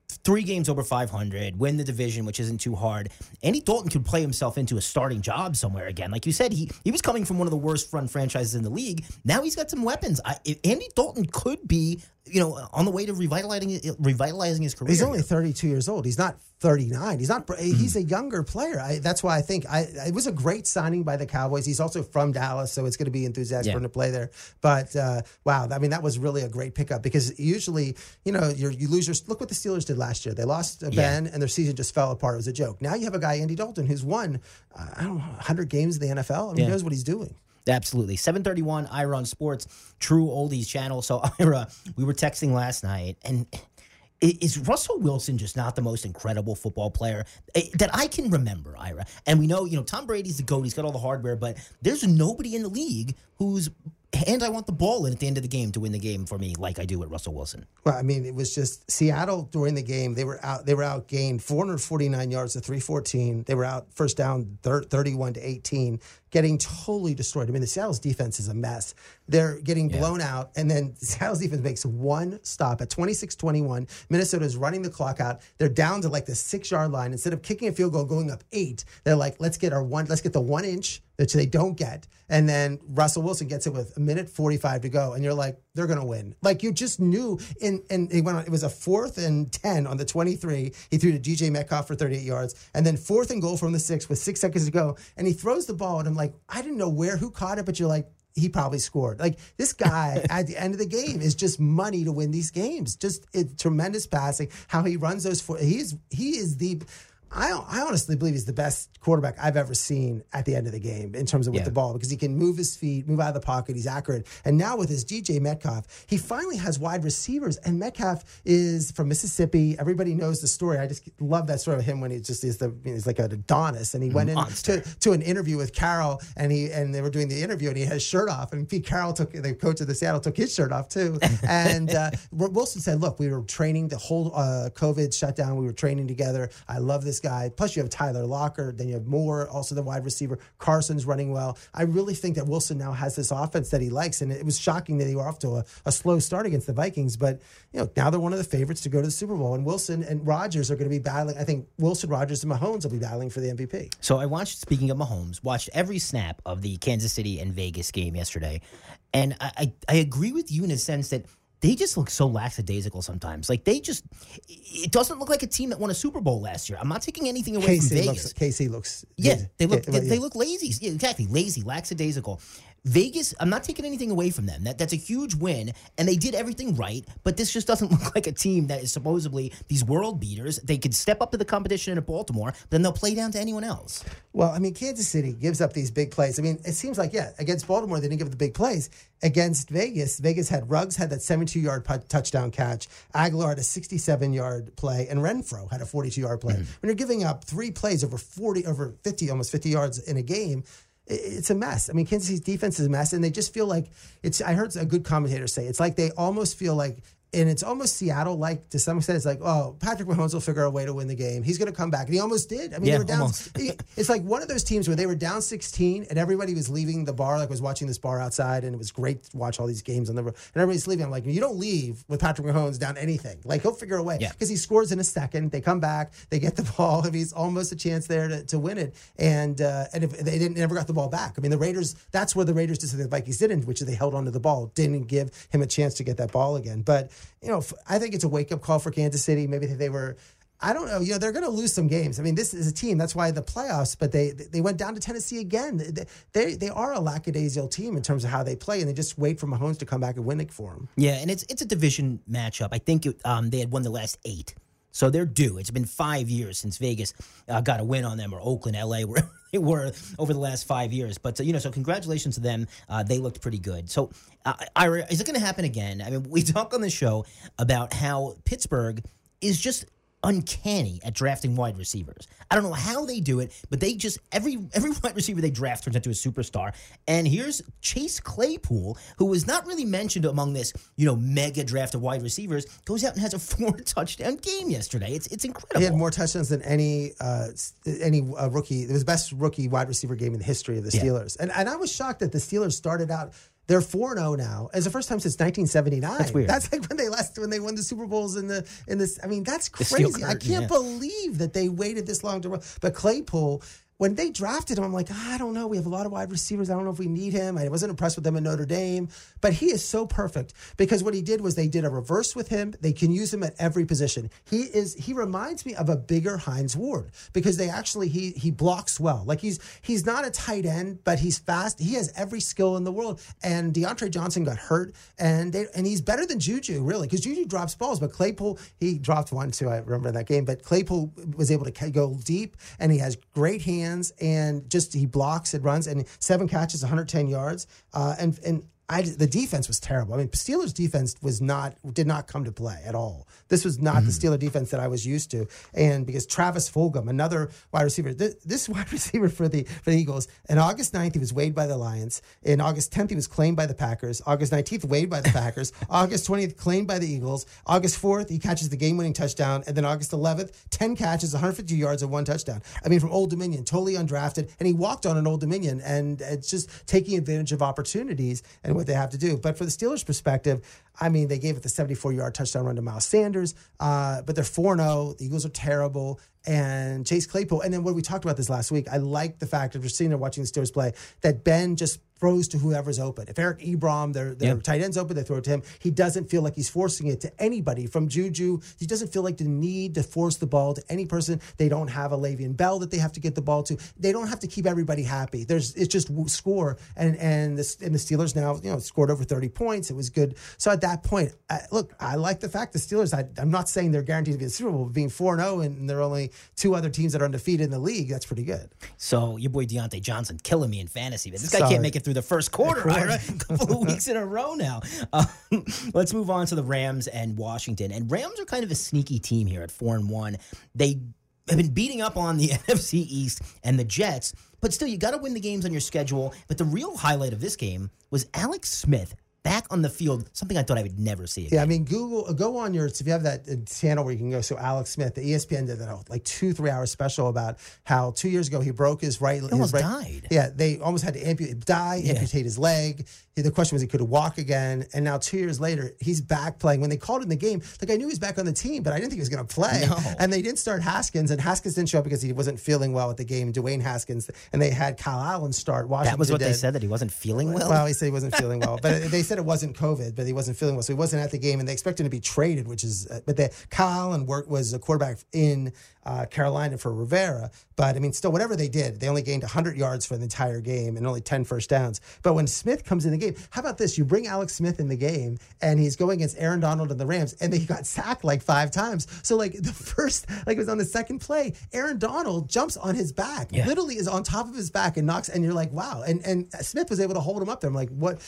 three games over 500, win the division, which isn't too hard. Andy Dalton could play himself into a starting job somewhere again. Like you said, he he was coming from one of the worst front franchises in the league. Now he's got some weapons. I, Andy Dalton could be, you know, on the way to revitalizing revitalizing his career. He's only 32 years old. He's not 39. He's not. He's a younger player. I, that's why I think I, it was a great signing by the Cowboys. He's also from Dallas, so it's going to be enthusiastic for him to play there. But uh, wow, I mean, that was really a great pickup because usually, you know, you lose your. Look what the Steelers did last year. They lost Ben, yeah. and their season just fell apart. It was a joke. Now you have a guy, Andy Dalton, who's won, uh, I don't know, 100 games in the NFL. I mean, yeah. He knows what he's doing. Absolutely. 731 Ira on Sports, True Oldies channel. So, Ira, we were texting last night, and is Russell Wilson just not the most incredible football player eh, that I can remember, Ira? And we know, you know, Tom Brady's the GOAT. He's got all the hardware, but there's nobody in the league who's and I want the ball in at the end of the game to win the game for me, like I do with Russell Wilson. Well, I mean, it was just Seattle during the game. They were out. They were outgained 449 yards to 314. They were out first down 31 to 18, getting totally destroyed. I mean, the Seattle's defense is a mess. They're getting blown out, and then Seattle's defense makes one stop at 26-21. Minnesota's running the clock out. They're down to like the six yard line. Instead of kicking a field goal, going up eight, they're like, let's get our one. Let's get the one inch that they don't get. And then Russell Wilson gets it with a minute 45 to go. And you're like, they're going to win. Like you just knew. In, and it, went on, it was a fourth and 10 on the 23. He threw to DK Metcalf for 38 yards. And then fourth and goal from the six with six seconds to go. And he throws the ball. And I'm like, I didn't know where, who caught it, but you're like, he probably scored. Like this guy at the end of the game is just money to win these games. Just it, tremendous passing. How he runs those four. He's he is the I, I honestly believe he's the best quarterback I've ever seen at the end of the game in terms of with yeah. the ball because he can move his feet, move out of the pocket. He's accurate. And now with his DK Metcalf, he finally has wide receivers. And Metcalf is from Mississippi. Everybody knows the story. I just love that story of him when he just is the he's like an Adonis. And he went Monster. in to, to an interview with Carroll, and he and they were doing the interview, and he had his shirt off. And Pete Carroll took the coach of the Seattle took his shirt off too. And uh, Wilson said, "Look, we were training the whole uh, COVID shutdown. We were training together. I love this guy. Plus, you have Tyler Lockett, then you have Moore, also the wide receiver. Carson's running well. I really think that Wilson now has this offense that he likes, and it was shocking that he were off to a, a slow start against the Vikings. But you know, now they're one of the favorites to go to the Super Bowl, and Wilson and Rodgers are going to be battling. I think Wilson, Rodgers, and Mahomes will be battling for the MVP. So I watched. Speaking of Mahomes, watched every snap of the Kansas City and Vegas game yesterday, and I, I, I agree with you in a sense that they just look so lackadaisical sometimes. Like they just, it doesn't look like a team that won a Super Bowl last year. I'm not taking anything away KC from Vegas. Looks, KC looks, yeah, they look, yeah, they, they, look lazy. Yeah, exactly, lazy, lackadaisical. Vegas, I'm not taking anything away from them. That that's a huge win, and they did everything right. But this just doesn't look like a team that is supposedly these world beaters. They could step up to the competition in Baltimore, then they'll play down to anyone else. Well, I mean, Kansas City gives up these big plays. I mean, it seems like yeah, against Baltimore they didn't give up the big plays. Against Vegas, Vegas had Ruggs had that 72 yard touchdown catch. Agholor had a 67 yard play, and Renfrow had a 42 yard play. Mm-hmm. When you're giving up three plays over 40, over 50, almost 50 yards in a game it's a mess. I mean, Kansas City's defense is a mess, and they just feel like it's. I heard a good commentator say it's like they almost feel like and it's almost Seattle like to some extent. It's like, oh, Patrick Mahomes will figure out a way to win the game. He's going to come back, and he almost did. I mean, yeah, they were down. it's like one of those teams where they were down 16, and everybody was leaving the bar, like was watching this bar outside, and it was great to watch all these games on the road. And everybody's leaving. I'm like, you don't leave with Patrick Mahomes down anything. Like he'll figure a way because yeah. he scores in a second. They come back, they get the ball. If he's almost a chance there to, to win it, and uh, and if they didn't never got the ball back. I mean, the Raiders. That's where the Raiders did something the Vikings didn't, which is they held onto the ball, didn't give him a chance to get that ball again. But you know, I think it's a wake up call for Kansas City. Maybe they were. I don't know. You know, they're going to lose some games. I mean, this is a team. That's why the playoffs. But they they went down to Tennessee again. They they are a lackadaisical team in terms of how they play, and they just wait for Mahomes to come back and win it for them. Yeah, and it's it's a division matchup. I think it, um, they had won the last eight. So they're due. It's been five years since Vegas uh, got a win on them, or Oakland, LA, where they were over the last five years. But uh, you know, so congratulations to them. Uh, they looked pretty good. So, uh, Ira, is it going to happen again? I mean, we talk on the show about how Pittsburgh is just uncanny at drafting wide receivers. I don't know how they do it, but they just every every wide receiver they draft turns into a superstar. And here's Chase Claypool, who was not really mentioned among this, you know, mega draft of wide receivers, goes out and has a four touchdown game yesterday. It's it's incredible. He had more touchdowns than any uh, any uh, rookie. It was the best rookie wide receiver game in the history of the Steelers. Yeah. And and I was shocked that the Steelers started out They're 4 0 now. It's the first time since 1979. That's weird. That's like when they last when they won the Super Bowls in the in this. I mean, that's crazy. I can't yeah. believe that they waited this long to run. But Claypool, when they drafted him, I'm like, ah, I don't know. We have a lot of wide receivers. I don't know if we need him. I wasn't impressed with them in Notre Dame, but he is so perfect because what he did was they did a reverse with him. They can use him at every position. He is he reminds me of a bigger Hines Ward because they actually he he blocks well. Like he's he's not a tight end, but he's fast. He has every skill in the world. And DeAndre Johnson got hurt, and they, and he's better than Juju really because Juju drops balls, but Claypool he dropped one too. I remember that game, but Claypool was able to go deep, and he has great hands and just he blocks and runs and seven catches, 110 yards, uh, and and. I, the defense was terrible. I mean, Steelers defense was not did not come to play at all. This was not the mm. Steeler defense that I was used to. And because Travis Fulgham, another wide receiver, this, this wide receiver for the for the Eagles, in August 9th he was waived by the Lions. In August 10th he was claimed by the Packers. August 19th waived by the Packers. August 20th claimed by the Eagles. August 4th he catches the game-winning touchdown, and then August 11th 10 catches, 150 yards, and one touchdown. I mean, from Old Dominion, totally undrafted, and he walked on an Old Dominion, and it's just taking advantage of opportunities and what they have to do. But for the Steelers' perspective, I mean, they gave it the 74 yard touchdown run to Miles Sanders, uh, but they're 4 0. The Eagles are terrible. And Chase Claypool. And then when we talked about this last week, I like the fact, if you're sitting there watching the Steelers play, that Ben just throws to whoever's open. If Eric Ebron, their, their Yep. tight end's open, they throw it to him. He doesn't feel like he's forcing it to anybody from Juju. He doesn't feel like the need to force the ball to any person. They don't have a Le'Veon Bell that they have to get the ball to. They don't have to keep everybody happy. There's it's just score and and the and the Steelers now you know scored over 30 points. It was good. So at that point, I, look, I like the fact the Steelers. I, I'm not saying they're guaranteed to be in the Super Bowl, but being four 0 and there are only two other teams that are undefeated in the league. That's pretty good. So your boy Diontae Johnson killing me in fantasy, but this guy Sorry. can't make it through the first quarter. Ira. A couple of weeks in a row now. Um, let's move on to the Rams and Washington. And Rams are kind of a sneaky team here at four and one. They have been beating up on the NFC East and the Jets, but still, you got to win the games on your schedule. But the real highlight of this game was Alex Smith back on the field. Something I thought I would never see again. Yeah, I mean, Google, go on your, if you have that uh, channel where you can go. So, Alex Smith, the ESPN did that like two, three hour special about how two years ago he broke his right. He almost died. Yeah, they almost had to amputate, die, amputate his leg. The question was he could walk again. And now, two years later, he's back playing. When they called in the game, like I knew he was back on the team, but I didn't think he was going to play. No. And they didn't start Haskins, and Haskins didn't show up because he wasn't feeling well at the game. Dwayne Haskins, and they had Kyle Allen start. Washington That was what they said that he wasn't feeling well. Well, he said he wasn't feeling well, but they said it wasn't COVID, but he wasn't feeling well, so he wasn't at the game, and they expected him to be traded, which is. uh, But the Kyle and work was a quarterback in uh, Carolina for Rivera, but I mean, still, whatever they did, they only gained 100 yards for the entire game and only 10 first downs. But when Smith comes in the game, how about this? You bring Alex Smith in the game, and he's going against Aaron Donald and the Rams, and he got sacked like five times. So like the first, like it was on the second play, Aaron Donald jumps on his back, Yeah. literally is on top of his back and knocks, and you're like, wow. And and Smith was able to hold him up there. I'm like, what?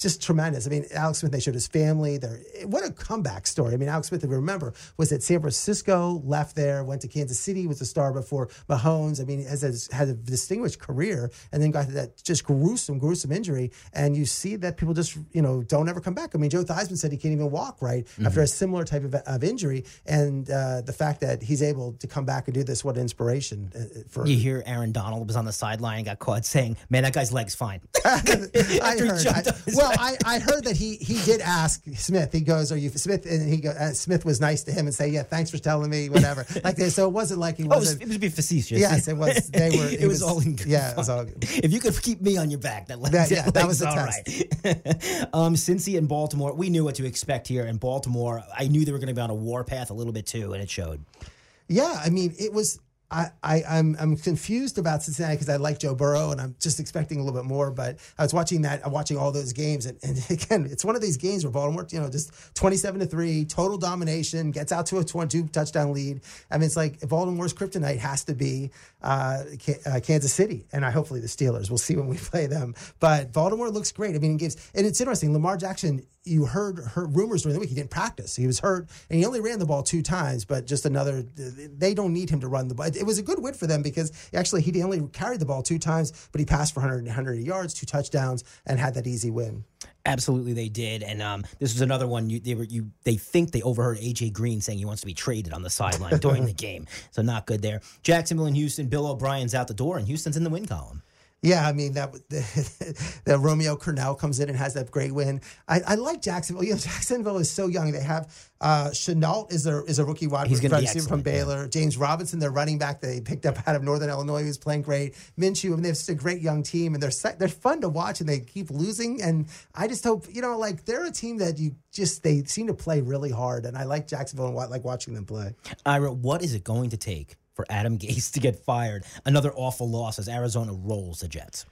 Just tremendous. I mean, Alex Smith, they showed his family. They're, what a comeback story. I mean, Alex Smith, if you remember, was at San Francisco, left there, went to Kansas City, was a star before Mahomes. I mean, has, has had a distinguished career and then got that just gruesome, gruesome injury. And you see that people just, you know, don't ever come back. I mean, Joe Theismann said he can't even walk right after a similar type of, of injury. And uh, the fact that he's able to come back and do this, what an inspiration uh, for you hear Aaron Donald was on the sideline and got caught saying, "Man, that guy's leg's fine." I heard. I- his well, I, I heard that he he did ask Smith. He goes, "Are you Smith?" And he go, uh, Smith was nice to him and say, "Yeah, thanks for telling me, whatever." like this, so it wasn't like he Oh, it was, wasn't. it was facetious. Yes, it was. They were. it, was, all in good Yeah, it was all. Good. If you could keep me on your back, that, That- yeah, that was the all right. um, Cincy and Baltimore, we knew what to expect here. In Baltimore, I knew they were going to be on a warpath a little bit too, and it showed. Yeah, I mean, it was. I, I I'm I'm confused about Cincinnati because I like Joe Burrow and I'm just expecting a little bit more. But I was watching that, I'm watching all those games, and, and again, it's one of these games where Baltimore, you know, just 27 to three, total domination, gets out to a 22 touchdown lead. I mean, it's like Baltimore's kryptonite has to be uh, uh, Kansas City, and I hopefully the Steelers. We'll see when we play them. But Baltimore looks great. I mean, it gives, and it's interesting. Lamar Jackson, you heard heard rumors during the week he didn't practice. He was hurt, and he only ran the ball two times. But just another, they don't need him to run the ball. It was a good win for them because actually he only carried the ball two times, but he passed for 100, 100 yards, two touchdowns, and had that easy win. Absolutely, they did, and um, this was another one. You, they were you. They think they overheard AJ Green saying he wants to be traded on the sideline during the game, so not good there. Jacksonville and Houston. Bill O'Brien's out the door, and Houston's in the win column. Yeah, I mean that the, Romeo Crennel comes in and has that great win. I, I like Jacksonville. You know, Jacksonville is so young. They have uh, Shenault is a is a rookie wide receiver from Baylor. Yeah. James Robinson, their running back, they picked up out of Northern Illinois, who's playing great. Minshew, I mean, they have such a great young team, and they're they're fun to watch, and they keep losing. And I just hope you know, like they're a team that you just they seem to play really hard, and I like Jacksonville and like watching them play. Ira, what is it going to take for Adam Gase to get fired? Another awful loss as Arizona rolls the Jets.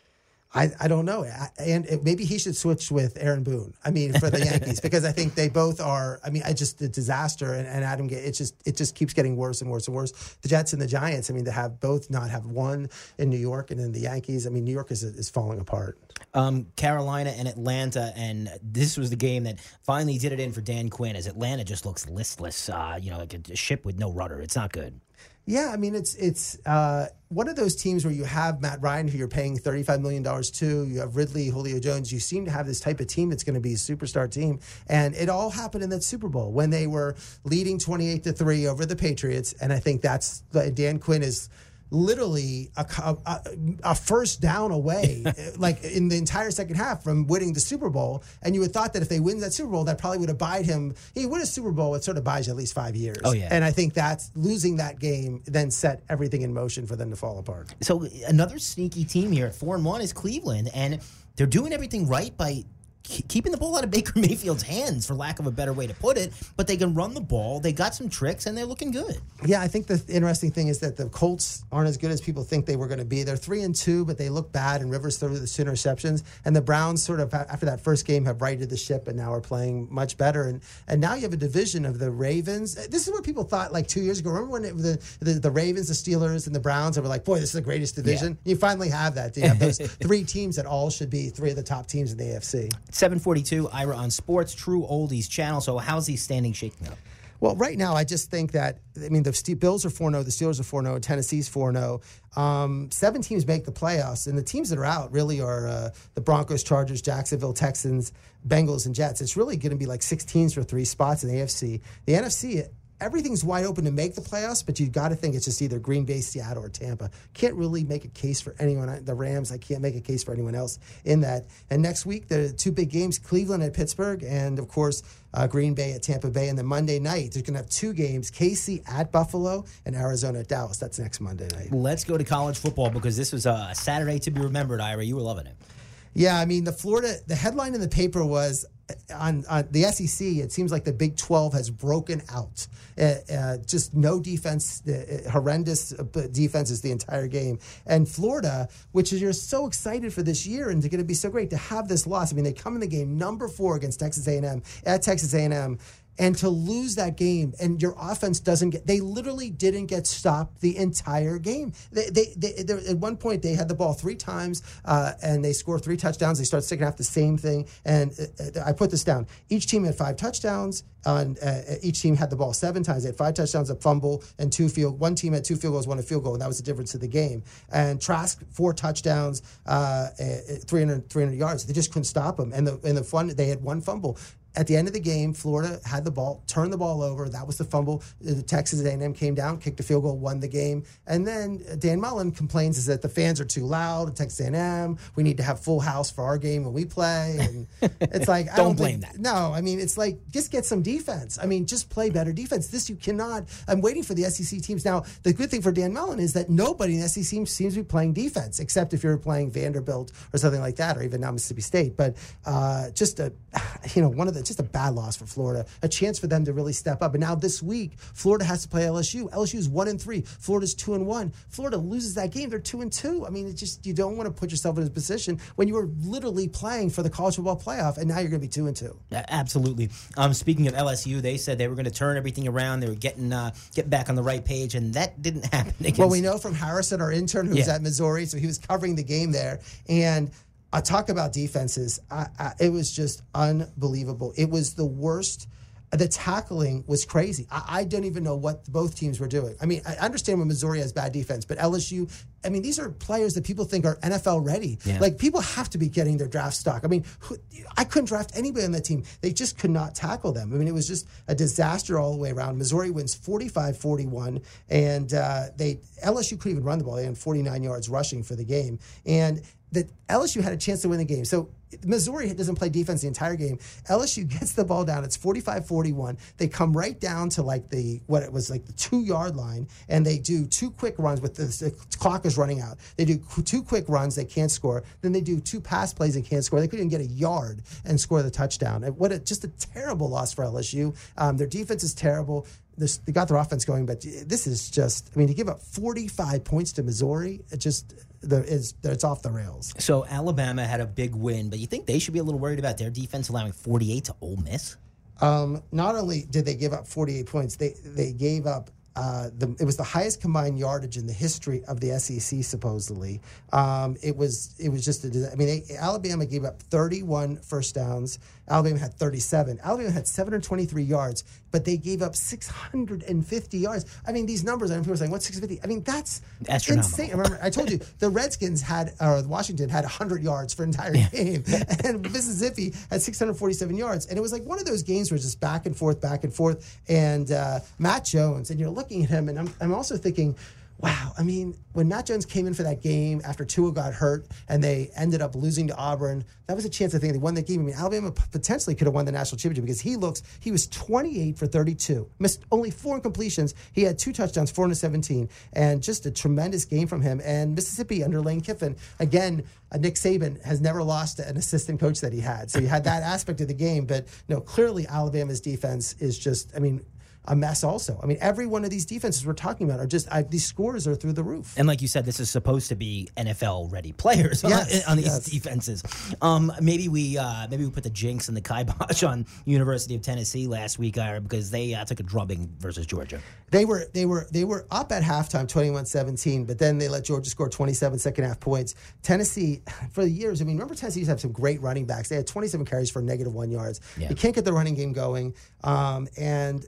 I, I don't know. and it, maybe he should switch with Aaron Boone. I mean, for the Yankees, because I think they both are. I mean, I just a disaster. And, and Adam, it just it just keeps getting worse and worse and worse. The Jets and the Giants. I mean, to have both not have one in New York and then the Yankees. I mean, New York is is falling apart. Um, Carolina and Atlanta, and this was the game that finally did it in for Dan Quinn. As Atlanta just looks listless. Uh, you know, like a ship with no rudder. It's not good. Yeah, I mean it's it's uh, one of those teams where you have Matt Ryan, who you're paying thirty five million dollars to. You have Ridley, Julio Jones. You seem to have this type of team that's going to be a superstar team, and it all happened in that Super Bowl when they were leading twenty eight to three over the Patriots. And I think that's Dan Quinn is literally a, a, a, first down away, like in the entire second half from winning the Super Bowl. And you would thought that if they win that Super Bowl, that probably would have buyed him. He win a Super Bowl, it sort of buys you at least five years. Oh yeah. And I think that's losing that game then set everything in motion for them to fall apart. So another sneaky team here at four and one is Cleveland, and they're doing everything right by keeping the ball out of Baker Mayfield's hands, for lack of a better way to put it. But they can run the ball. They got some tricks, and they're looking good. Yeah, I think the interesting thing is that the Colts aren't as good as people think they were going to be. They're three and two, but they look bad, and Rivers threw the two interceptions. And the Browns, sort of after that first game, have righted the ship and now are playing much better. And and now you have a division of the Ravens. Uh, this is what people thought like two years ago. Remember when it, the, the, the Ravens, the Steelers, and the Browns, were like, boy, this is the greatest division. Yeah. You finally have that. You have those three teams that all should be three of the top teams in the AFC. 742 Ira on Sports, True Oldies channel. So how's he standing shaking up? Well, right now, I just think that, I mean, the Bills are 4 0, the Steelers are 4 0, Tennessee's 4 0. Um, seven teams make the playoffs, and the teams that are out really are uh, the Broncos, Chargers, Jacksonville, Texans, Bengals, and Jets. It's really going to be like six teams for three spots in the AFC. The NFC, everything's wide open to make the playoffs, but you've got to think it's just either Green Bay, Seattle, or Tampa. Can't really make a case for anyone. The Rams, I can't make a case for anyone else in that. And next week, the two big games Cleveland at Pittsburgh, and of course, uh, Green Bay at Tampa Bay. And then Monday night, they're going to have two games KC at Buffalo and Arizona at Dallas. That's next Monday night. Let's go to college football because this was a Saturday to be remembered, Ira. You were loving it. Yeah, I mean, the Florida, the headline in the paper was on, on, the SEC, it seems like the Big 12 has broken out. Uh, uh, just no defense, uh, horrendous defenses the entire game. And Florida, which is you're so excited for this year and it's going to be so great to have this loss. I mean, they come in the game number four against Texas A&M at Texas A&M and to lose that game and your offense doesn't get they literally didn't get stopped the entire game. They, they, they, at one point they had the ball three times uh, and they scored three touchdowns. They start sticking half the same thing. And uh, i put this down. Each team had five touchdowns and uh, each team had the ball seven times. They had five touchdowns a fumble and two field one team had two field goals one a field goal and that was the difference of the game. And trask four touchdowns uh, 300, 300 yards. They just couldn't stop them. And the, and the fun they had one fumble at the end of the game, Florida had the ball, turned the ball over. That was the fumble. The Texas A&M came down, kicked a field goal, won the game. And then Dan Mullen complains is that the fans are too loud. Texas A&M, we need to have full house for our game when we play. And it's like don't, don't, blame think, that. No, I mean it's like just get some defense. I mean just play better defense. This you cannot. I'm waiting for the SEC teams now. The good thing for Dan Mullen is that nobody in the SEC seems, seems to be playing defense except if you're playing Vanderbilt or something like that, or even now Mississippi State. But uh, just a you know one of the just a bad loss for Florida. A chance for them to really step up. And now this week, Florida has to play LSU. LSU's one and three. Florida's two and one. Florida loses that game. They're two and two. I mean, it's just you don't want to put yourself in a position when you were literally playing for the college football playoff, and now you're going to be two and two. Absolutely. Um, speaking of LSU, they said they were going to turn everything around. They were getting uh, get back on the right page, and that didn't happen. Against- well, we know from Harrison, our intern, who was yeah. at Missouri, so he was covering the game there, and I talk about defenses. I, I, it was just unbelievable. It was the worst. The tackling was crazy. I, I, don't even know what both teams were doing. I mean, I understand when Missouri has bad defense, but LSU, I mean, these are players that people think are NFL ready. Yeah. Like, people have to be getting their draft stock. I mean, who, I couldn't draft anybody on that team. They just could not tackle them. I mean, it was just a disaster all the way around. Missouri wins 45 41, and uh, they LSU couldn't even run the ball. They had 49 yards rushing for the game. And that LSU had a chance to win the game. So Missouri doesn't play defense the entire game. LSU gets the ball down. It's 45-41. They come right down to like the what it was like the two yard line, and they do two quick runs. With the, the clock is running out, they do two quick runs. They can't score. Then they do two pass plays and can't score. They couldn't even get a yard and score the touchdown. What a, just a terrible loss for LSU. Um, their defense is terrible. This, they got their offense going, but this is just, I mean, to give up 45 points to Missouri, it just, the, it's, it's off the rails. So Alabama had a big win, but you think they should be a little worried about their defense allowing 48 to Ole Miss? Um, not only did they give up 48 points, they, they gave up uh, the, it was the highest combined yardage in the history of the SEC. Supposedly, um, it was it was just a, I mean, they, Alabama gave up 31 first downs. Alabama had 37. Alabama had 723 yards, but they gave up 650 yards. I mean, these numbers. I mean, people are saying, "What's 650?" I mean, that's insane. Remember, I told you the Redskins had or Washington had 100 yards for an entire yeah. game, and Mississippi had 647 yards, and it was like one of those games where it's just back and forth, back and forth. And uh, Mac Jones, and you're looking at him, and I'm, I'm also thinking wow. I mean, when Mac Jones came in for that game after Tua got hurt and they ended up losing to Auburn, that was a chance I think they won that game. I mean, Alabama potentially could have won the national championship because he looks, he was 28 for 32, missed only four completions. He had two touchdowns, four into 17, and just a tremendous game from him. And Mississippi under Lane Kiffin, again, uh, Nick Saban has never lost an assistant coach that he had. So you had that aspect of the game, but no, clearly Alabama's defense is just, I mean, a mess also. I mean, every one of these defenses we're talking about are just I, these scores are through the roof. And like you said, this is supposed to be NFL ready players yes, on, on, these yes. defenses. Um, maybe we uh, maybe we put the jinx and the kibosh on University of Tennessee last week, Ira, because they uh, took a drubbing versus Georgia. They were they were they were up at halftime 21-17, but then they let Georgia score 27 second half points. Tennessee for the years, I mean, remember Tennessee used to have some great running backs. They had 27 carries for negative 1 yards. Yeah. You can't get the running game going. Um, and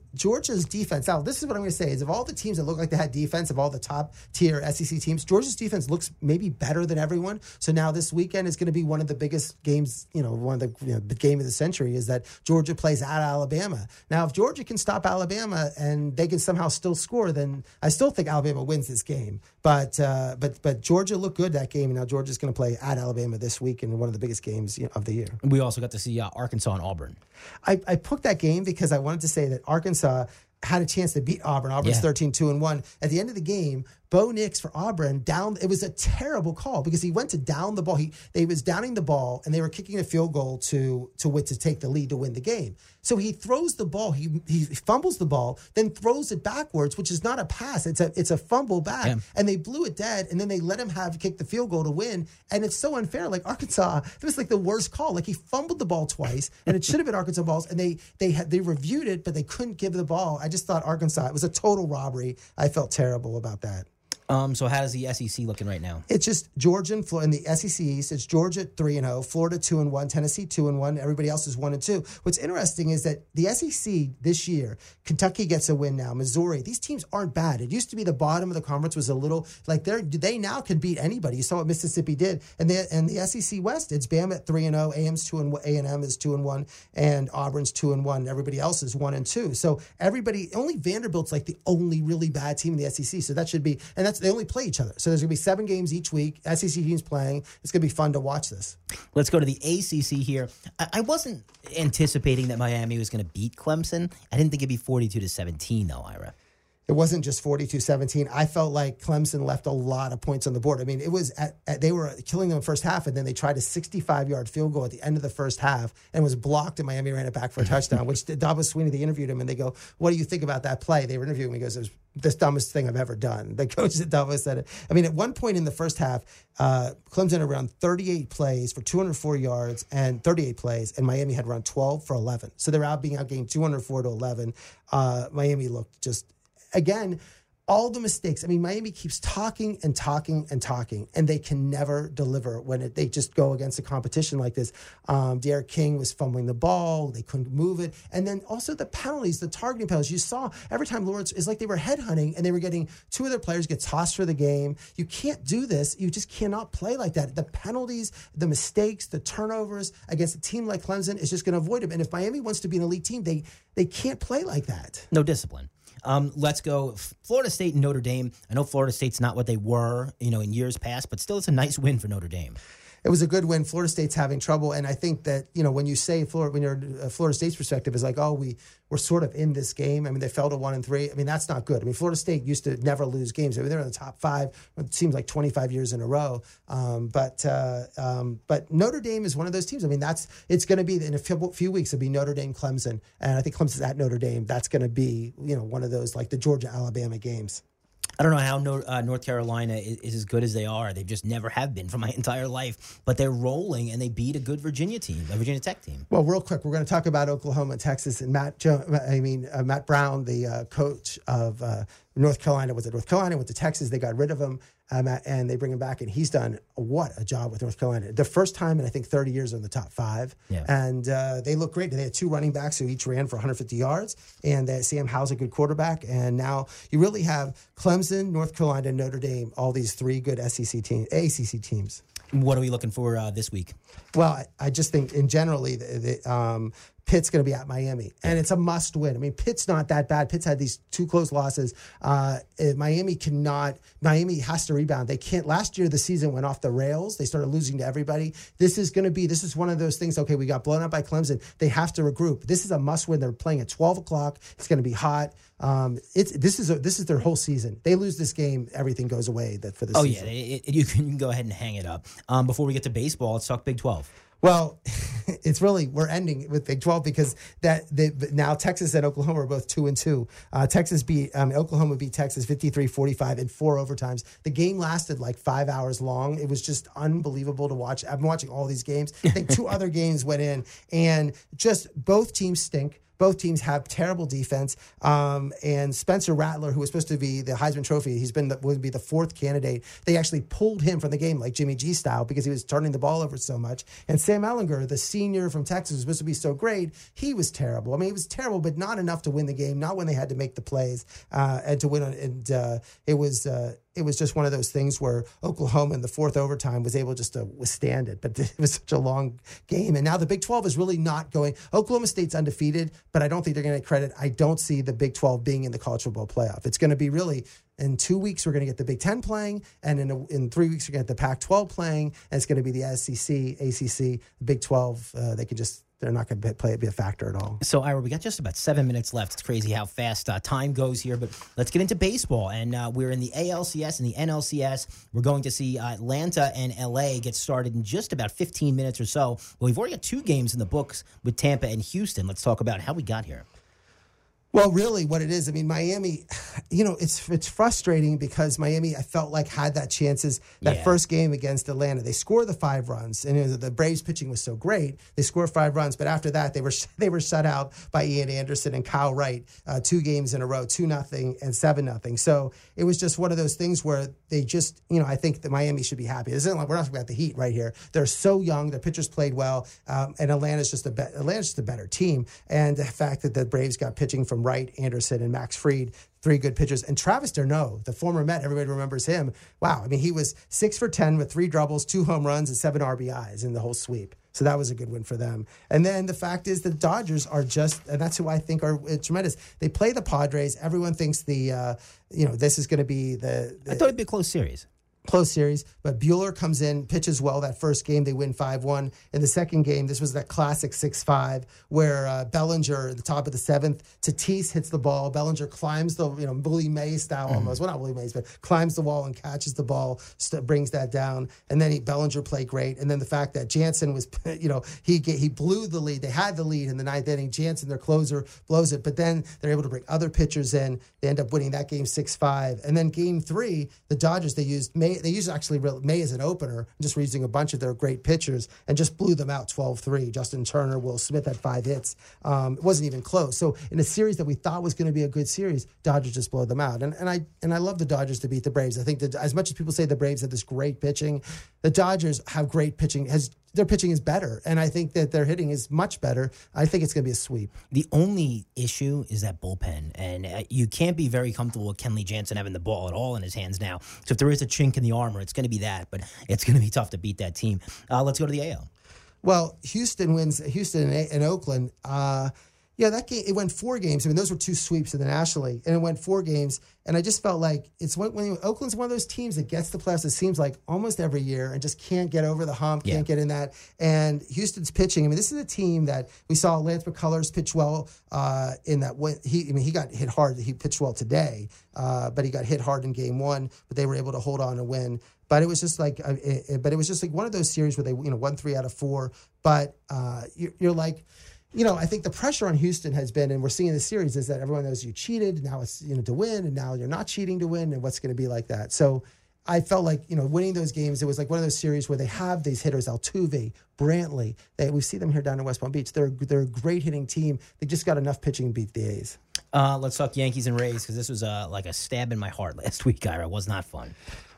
Georgia's defense. Now, this is what I'm going to say: is of all the teams that look like they had defense, of all the top tier SEC teams, Georgia's defense looks maybe better than everyone. So now this weekend is going to be one of the biggest games. You know, one of the, you know, game of the century is that Georgia plays at Alabama. Now, if Georgia can stop Alabama and they can somehow still score, then I still think Alabama wins this game. But uh, but but Georgia looked good that game, and now Georgia's going to play at Alabama this week in one of the biggest games you know, of the year. We also got to see uh, Arkansas and Auburn. I, I picked that game because I wanted to say that Arkansas had a chance to beat Auburn. Auburn's yeah. 13 2 and 1. At the end of the game, Bo Nix for Auburn down. It was a terrible call because he went to down the ball. He they was downing the ball and they were kicking a field goal to to to take the lead to win the game. So he throws the ball. He he fumbles the ball, then throws it backwards, which is not a pass. It's a it's a fumble back, yeah. and they blew it dead. And then they let him have kick the field goal to win. And it's so unfair. Like Arkansas, it was like the worst call. Like he fumbled the ball twice, and it should have been Arkansas balls. And they they had they reviewed it, but they couldn't give the ball. I just thought Arkansas. It was a total robbery. I felt terrible about that. Um, so how does the SEC looking right now? It's just Georgia and Florida in the SEC East. It's Georgia three and zero, oh, Florida two and one, Tennessee two and one. Everybody else is one and two. What's interesting is that the SEC this year, Kentucky gets a win now. Missouri, these teams aren't bad. It used to be the bottom of the conference was a little like they're they now can beat anybody. You saw what Mississippi did, and the and the SEC West, it's Bama at three and zero, oh, AM's two and A and M is two and one, and Auburn's two and one. Everybody else is one and two. So everybody, only Vanderbilt's like the only really bad team in the SEC. So that should be, and that's they only play each other. So there's going to be seven games each week. SEC teams playing. It's going to be fun to watch this. Let's go to the ACC here. I, I wasn't anticipating that Miami was going to beat Clemson. I didn't think it'd be 42 to 17, though, Ira it wasn't just 42-17 i felt like clemson left a lot of points on the board i mean it was at, at, they were killing them in the first half and then they tried a 65 yard field goal at the end of the first half and was blocked and miami ran it back for a touchdown which Dabo Swinney, they interviewed him and they go what do you think about that play they were interviewing him he goes it was the dumbest thing I've ever done. The coach at Dabo said it. I mean, at one point in the first half, uh, Clemson had around 38 plays for 204 yards and 38 plays, and Miami had around 12 for 11. So they were out being outgained 204 to 11. Uh, Miami looked just again, all the mistakes. I mean, Miami keeps talking and talking and talking, and they can never deliver when it, they just go against a competition like this. Um, D'Eriq King was fumbling the ball; they couldn't move it, and then also the penalties, the targeting penalties. You saw every time Lawrence is like they were headhunting, and they were getting two of their players get tossed for the game. You can't do this. You just cannot play like that. The penalties, the mistakes, the turnovers against a team like Clemson is just going to avoid them. And if Miami wants to be an elite team, they they can't play like that. No discipline. Um, let's go Florida State and Notre Dame. I know Florida State's not what they were, you know, in years past, but still, it's a nice win for Notre Dame. It was a good win. Florida State's having trouble, and I think that you know when you say Florida, when you're uh, Florida State's perspective is like, oh, we we're sort of in this game. I mean, they fell to one and three. I mean, that's not good. I mean, Florida State used to never lose games. I mean, they're in the top five. It seems like 25 years in a row. Um, but uh, um, but Notre Dame is one of those teams. I mean, that's it's going to be in a few, few weeks. It'll be Notre Dame, Clemson, and I think Clemson's at Notre Dame. That's going to be you know one of those like the Georgia Alabama games. I don't know how North, uh, North Carolina is, as good as they are. They just never have been for my entire life. But they're rolling, and they beat a good Virginia team, a Virginia Tech team. Well, real quick, we're going to talk about Oklahoma and Texas. And Matt, jo- I mean uh, Mack Brown, the uh, coach of uh, North Carolina, was it North Carolina? Went to Texas. They got rid of him um, and they bring him back, and he's done what a job with North Carolina. The first time in I think 30 years in the top five, yeah. and uh, they look great. They had two running backs who each ran for 150 yards, and uh, Sam Howell's a good quarterback. And now you really have Clemson, North Carolina, Notre Dame, all these three good SEC teams, ACC teams. What are we looking for uh, this week? Well, I, I, just think in generally, the, the, um, Pitt's going to be at Miami, and it's a must win. I mean, Pitt's not that bad. Pitt's had these two close losses. Uh, Miami cannot. Miami has to rebound. They can't. Last year, the season went off the rails. They started losing to everybody. This is going to be. This is one of those things. Okay, we got blown up by Clemson. They have to regroup. This is a must win. They're playing at twelve o'clock. It's going to be hot. Um, it's this is a, this is their whole season. They lose this game, everything goes away. That for the oh season. yeah, it, it, you, can, you can go ahead and hang it up. Um, before we get to baseball, let's talk Big Twelve. Well, it's really we're ending with Big Twelve because that they, now Texas and Oklahoma are both two and two. Uh, Texas beat um, Oklahoma beat Texas 53-45 in four overtimes. The game lasted like five hours long. It was just unbelievable to watch. I've been watching all these games. I think two other games went in, and just both teams stink. Both teams have terrible defense. Um, and Spencer Rattler, who was supposed to be the Heisman Trophy, he's been the, would be the fourth candidate. They actually pulled him from the game like Jimmy G style because he was turning the ball over so much. And Sam Ehlinger, the senior from Texas, was supposed to be so great, he was terrible. I mean, he was terrible, but not enough to win the game. Not when they had to make the plays uh, and to win. And uh, it was. Uh, it was just one of those things where Oklahoma in the fourth overtime was able just to withstand it. But it was such a long game. And now the Big 12 is really not going. Oklahoma State's undefeated, but I don't think they're going to get credit. I don't see the Big 12 being in the college football playoff. It's going to be really in two weeks we're going to get the Big Ten playing, and in a, in three weeks we're going to get the Pac-12 playing, and it's going to be the SEC, ACC, Big 12. Uh, they can just they're not going to play it be a factor at all. So, Ira, we got just about seven minutes left. It's crazy how fast uh, time goes here, but let's get into baseball. And uh, we're in the ALCS and the NLCS. We're going to see uh, Atlanta and LA get started in just about 15 minutes or so. Well, we've already got two games in the books with Tampa and Houston. Let's talk about how we got here. Well, really, what it is, I mean, Miami, you know, it's it's frustrating because Miami, I felt like had that chances that yeah. first game against Atlanta. They scored the five runs, and you know, the Braves pitching was so great. They scored five runs, but after that, they were they were shut out by Ian Anderson and Kyle Wright, uh, two games in a row, two nothing and seven nothing. So it was just one of those things where they just, you know, I think that Miami should be happy. This isn't like we're not talking about the Heat right here. They're so young, their pitchers played well, um, and Atlanta's just a be- Atlanta's just a better team. And the fact that the Braves got pitching from Wright, Anderson, and Max Fried, three good pitchers. And Travis d'Arnaud, the former Met, everybody remembers him. Wow, I mean, he was six for 10 with three doubles, two home runs, and seven RBIs in the whole sweep. So that was a good win for them. And then the fact is the Dodgers are just, and that's who I think are uh, tremendous. They play the Padres. Everyone thinks the, uh, you know, this is going to be the, the. I thought it'd be a close series close series. But Buehler comes in, pitches well that first game. They win 5 1. In the second game, this was that classic 6 5 where uh, Bellinger, at the top of the seventh, Tatis hits the ball. Bellinger climbs the, you know, Willie Mays style mm-hmm. almost. Well, not Willie Mays, but climbs the wall and catches the ball, st- brings that down. And then he, Bellinger played great. And then the fact that Jansen was, you know, he he blew the lead. They had the lead in the ninth inning. Jansen, their closer, blows it. But then they're able to bring other pitchers in. They end up winning that game 6 5. And then game three, the Dodgers, they used May they used actually May as an opener, just using a bunch of their great pitchers and just blew them out 12-3. Justin Turner, Will Smith had five hits. Um, it wasn't even close. So in a series that we thought was going to be a good series, Dodgers just blow them out. And and I and I love the Dodgers to beat the Braves. I think that as much as people say the Braves have this great pitching, the Dodgers have great pitching. Has their pitching is better, and I think that their hitting is much better. I think it's going to be a sweep. The only issue is that bullpen, and uh, you can't be very comfortable with Kenley Jansen having the ball at all in his hands now. So if there is a chink in the armor, it's going to be that, but it's going to be tough to beat that team. Uh, let's go to the AL. Well, Houston wins. Houston and, and Oakland. Uh, Yeah, that game it went four games. I mean, those were two sweeps in the National League, and it went four games. And I just felt like it's when, when Oakland's one of those teams that gets the playoffs. It seems like almost every year, and just can't get over the hump, can't get in that. And Houston's pitching. I mean, this is a team that we saw Lance McCullers pitch well uh, in that. When he, I mean, he got hit hard. He pitched well today, uh, but he got hit hard in Game One. But they were able to hold on and win. But it was just like, uh, it, it- but it was just like one of those series where they, you know, won three out of four. But uh, you're, you're like, you know, I think the pressure on Houston has been, and we're seeing in the series, is that everyone knows you cheated. Now it's you know to win, and now you're not cheating to win, and what's going to be like that. So I felt like you know winning those games. It was like one of those series where they have these hitters, Altuve, Brantley. They, we see them here down in West Palm Beach. They're they're a great hitting team. They just got enough pitching to beat the A's. Uh, let's talk Yankees and Rays because this was uh, like a stab in my heart last week, Ira. It was not fun.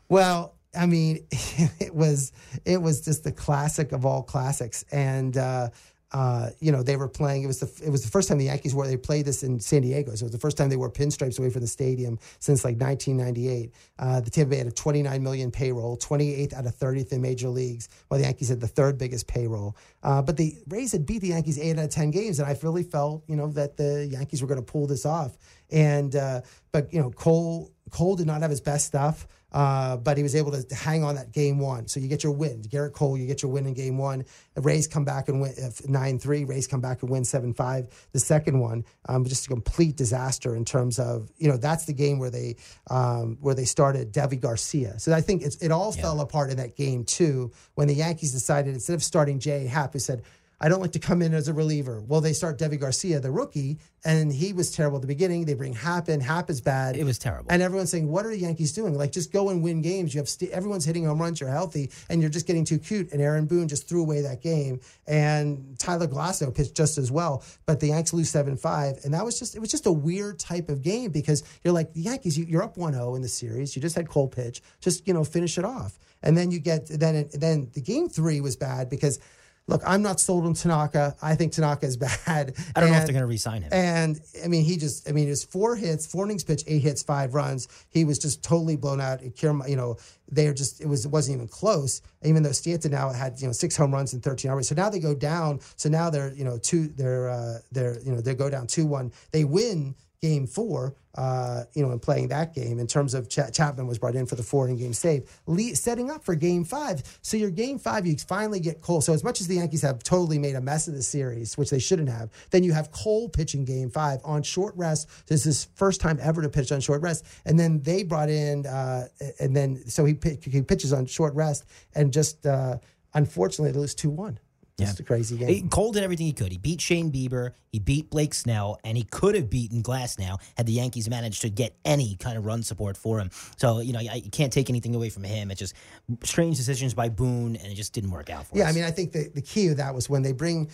Well, I mean, it was it was just the classic of all classics, and uh, uh, you know they were playing. It was the it was the first time the Yankees wore. They played this in San Diego, so it was the first time they wore pinstripes away from the stadium since like 1998. Uh, the Tampa Bay had a 29 million payroll, 28th out of 30th in major leagues, while the Yankees had the third biggest payroll. Uh, but the Rays had beat the Yankees eight out of 10 games, and I really felt you know that the Yankees were going to pull this off. And uh, but you know Cole Cole did not have his best stuff. Uh, but he was able to hang on that game one. So you get your win. Gerrit Cole, you get your win in game one. The Rays come back and win 9 3. Rays come back and win 7 5. The second one, um, just a complete disaster in terms of, you know, that's the game where they um, where they started Deivi Garcia. So I think it's, it all fell apart in that game, too, when the Yankees decided instead of starting Jay Happ, who said, I don't like to come in as a reliever. Well, they start Deivi Garcia, the rookie, and he was terrible at the beginning. They bring Happ in. Happ is bad. It was terrible. And everyone's saying, "What are the Yankees doing? Like, just go and win games. You have st- everyone's hitting home runs. You're healthy, and you're just getting too cute." And Aaron Boone just threw away that game, and Tyler Glasnow pitched just as well. But the Yankees lose seven five, and that was just it was just a weird type of game because you're like the Yankees, you, you're up 1-0 in the series. You just had Cole pitch, just you know finish it off, and then you get then it, then the game three was bad because. Look, I'm not sold on Tanaka. I think Tanaka is bad. I don't know if they're going to re-sign him. and I mean, he just, I mean, it was four hits, four innings pitch, eight hits, five runs. He was just totally blown out. You know, they are just, it was, it wasn't even close. Even though Stanton now had, you know, six home runs and 13 RBIs. So now they go down. So now they're, you know, two, they're, uh, they're, you know, they go down 2 1. They win game four, uh, you know, in playing that game in terms of Ch- Chapman was brought in for the four in game save, Le- setting up for game five. So your game five, you finally get Cole. So as much as the Yankees have totally made a mess of the series, which they shouldn't have, then you have Cole pitching game five on short rest. This is his first time ever to pitch on short rest. And then they brought in, uh, and then so he, pi- he pitches on short rest and just, uh, unfortunately, they lose 2 1. Just a crazy game. He- Cole did everything he could. He beat Shane Bieber, he beat Blake Snell, and he could have beaten Glasnow had the Yankees managed to get any kind of run support for him. So, you know, I, you can't take anything away from him. It's just strange decisions by Boone, and it just didn't work out for Yeah, us. Yeah, I mean, I think the, the key of that was when they bring,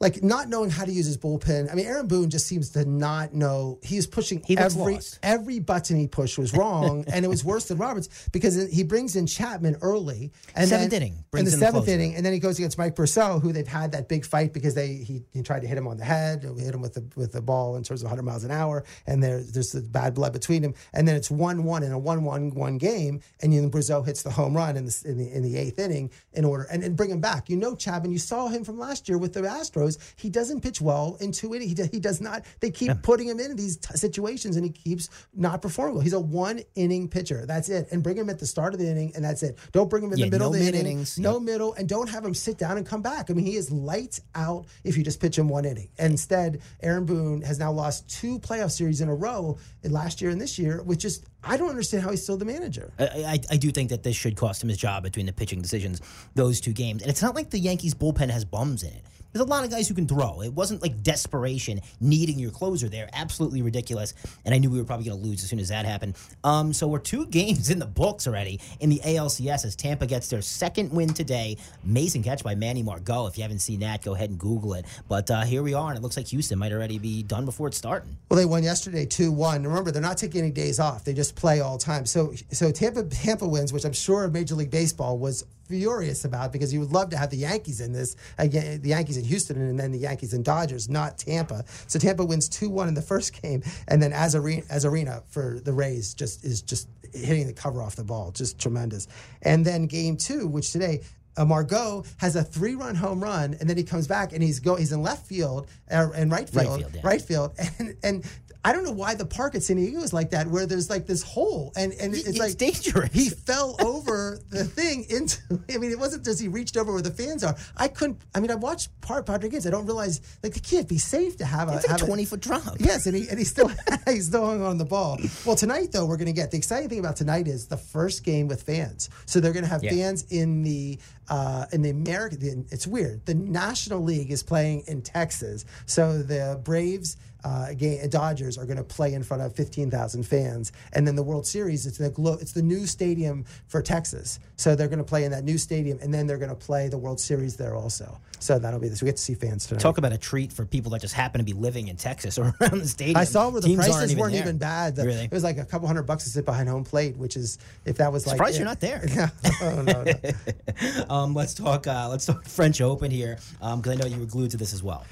like, not knowing how to use his bullpen. I mean, Aaron Boone just seems to not know. He was pushing He every lost. every button he pushed was wrong, and it was worse than Roberts because he brings in Chapman early and Seventh then, inning, in the in the seventh closer. inning, and then he goes against Mike Purcell, who they've had that big fight because they he, he tried to hit him on the head, hit him with the with the ball in terms of 100 miles an hour, and there, there's the bad blood between them, and then it's one one in a one one one game, and then Brosseau hits the home run in the in the, in the eighth inning in order and, and bring him back. You know, Chapman, you saw him from last year with the Astros. He doesn't pitch well in two innings. He, does- he does not. They keep putting him in these t- situations, and he keeps not performing well. He's a one inning pitcher. That's it. And bring him at the start of the inning, and that's it. Don't bring him in Yeah, the middle no of the inning. mid-innings. No Yep. middle, and don't have him sit down and come back. I mean, he is lights out if you just pitch him one inning. And Instead, Aaron Boone has now lost two playoff series in a row, uh, last year and this year, which just I don't understand how he's still the manager. I, I, I do think that this should cost him his job between the pitching decisions, those two games. And it's not like the Yankees bullpen has bums in it. There's a lot of guys who can throw. It wasn't like desperation needing your closer there. Absolutely ridiculous. And I knew we were probably going to lose as soon as that happened. Um, so we're two games in the books already in the ALCS as Tampa gets their second win today. Amazing catch by Manny Margot. If you haven't seen that, go ahead and Google it. But uh, here we are, and it looks like Houston might already be done before it's starting. Well, they won yesterday two one. Remember, they're not taking any days off; they just play all time. So, so Tampa Tampa wins, which I'm sure Major League Baseball was furious about because you would love to have the Yankees in this again, the Yankees in Houston, and then the Yankees and Dodgers, not Tampa. So Tampa wins two one in the first game, and then Arozarena, as arena for the Rays just is just hitting the cover off the ball, just tremendous. And then game two, which today uh, Margot has a three-run home run, and then he comes back and he's go he's in left field uh, and right Right field, field, yeah. right field, and and I don't know why the park at San Diego is like that, where there's like this hole, and and it's, It's like dangerous. He fell over the thing into. I mean, it wasn't just he reached over where the fans are. I couldn't. I mean, I've watched part Padre games. I don't realize like it can't be safe to have a It's like have a 20 foot drop. Yes, and he and he's still he's still hung on the ball. Well, tonight though, we're going to get the exciting thing about tonight is the first game with fans. So they're going to have Yeah. fans in the uh, in the American. It's weird. The National League is playing in Texas, so the Braves. Uh, game, Dodgers are going to play in front of 15,000 fans, and then the World Series. It's the glo- it's the new stadium for Texas, so they're going to play in that new stadium, and then they're going to play the World Series there also. So that'll be this. We get to see fans tonight. Talk about a treat for people that just happen to be living in Texas or around the stadium. I saw where the Teams prices weren't there. even bad. The- Really? It was like a couple hundred bucks to sit behind home plate, which is if that was like Surprised it- you're not there. no, no, no. Um, let's talk. Uh, let's talk French Open here because I know you were glued to this as well.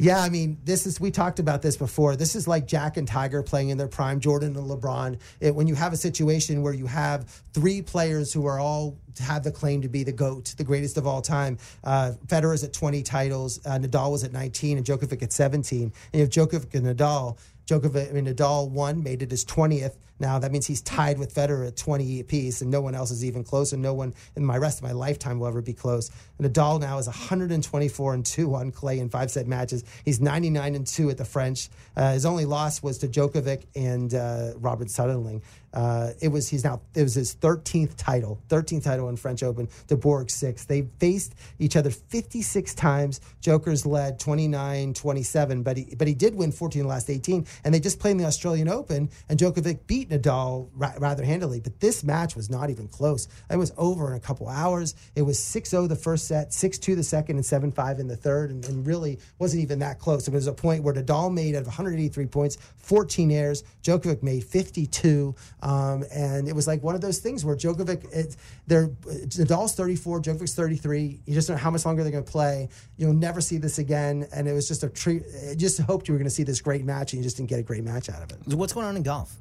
Yeah, I mean, this is we talked about this before. This is like Jack and Tiger playing in their prime, Jordan and LeBron. It, when you have a situation where you have three players who are all have the claim to be the goat, the greatest of all time. Uh, Federer's at 20 titles, uh, Nadal was at 19, and Djokovic at 17. And have Djokovic and Nadal. Djokovic, I mean, Nadal won, made it his 20th. Now that means he's tied with Federer at 20 apiece, and no one else is even close, and no one in my rest of my lifetime will ever be close. And Nadal now is 124 and two on clay in five set matches. He's 99 and two at the French. Uh, his only loss was to Djokovic and uh, Robert Soderling. Uh, it was he's now it was his 13th title, 13th title in French Open. De Bourg six. They faced each other 56 times. Joker's led 29-27, but he but he did win 14 of the last 18. And they just played in the Australian Open, and Djokovic beat Nadal ra- rather handily. But this match was not even close. It was over in a couple hours. It was 6-0 the first set, 6-2 the second, and 7-5 in the third, and, and really wasn't even that close. It was a point where Nadal made out of 183 points, 14 airs. Djokovic made 52. Um, and it was like one of those things where Djokovic, it, they're, Nadal's 34, Djokovic's 33. You just don't know how much longer they're going to play. You'll never see this again. And it was just a treat. I just hoped you were going to see this great match, and you just didn't get a great match out of it. What's going on in golf?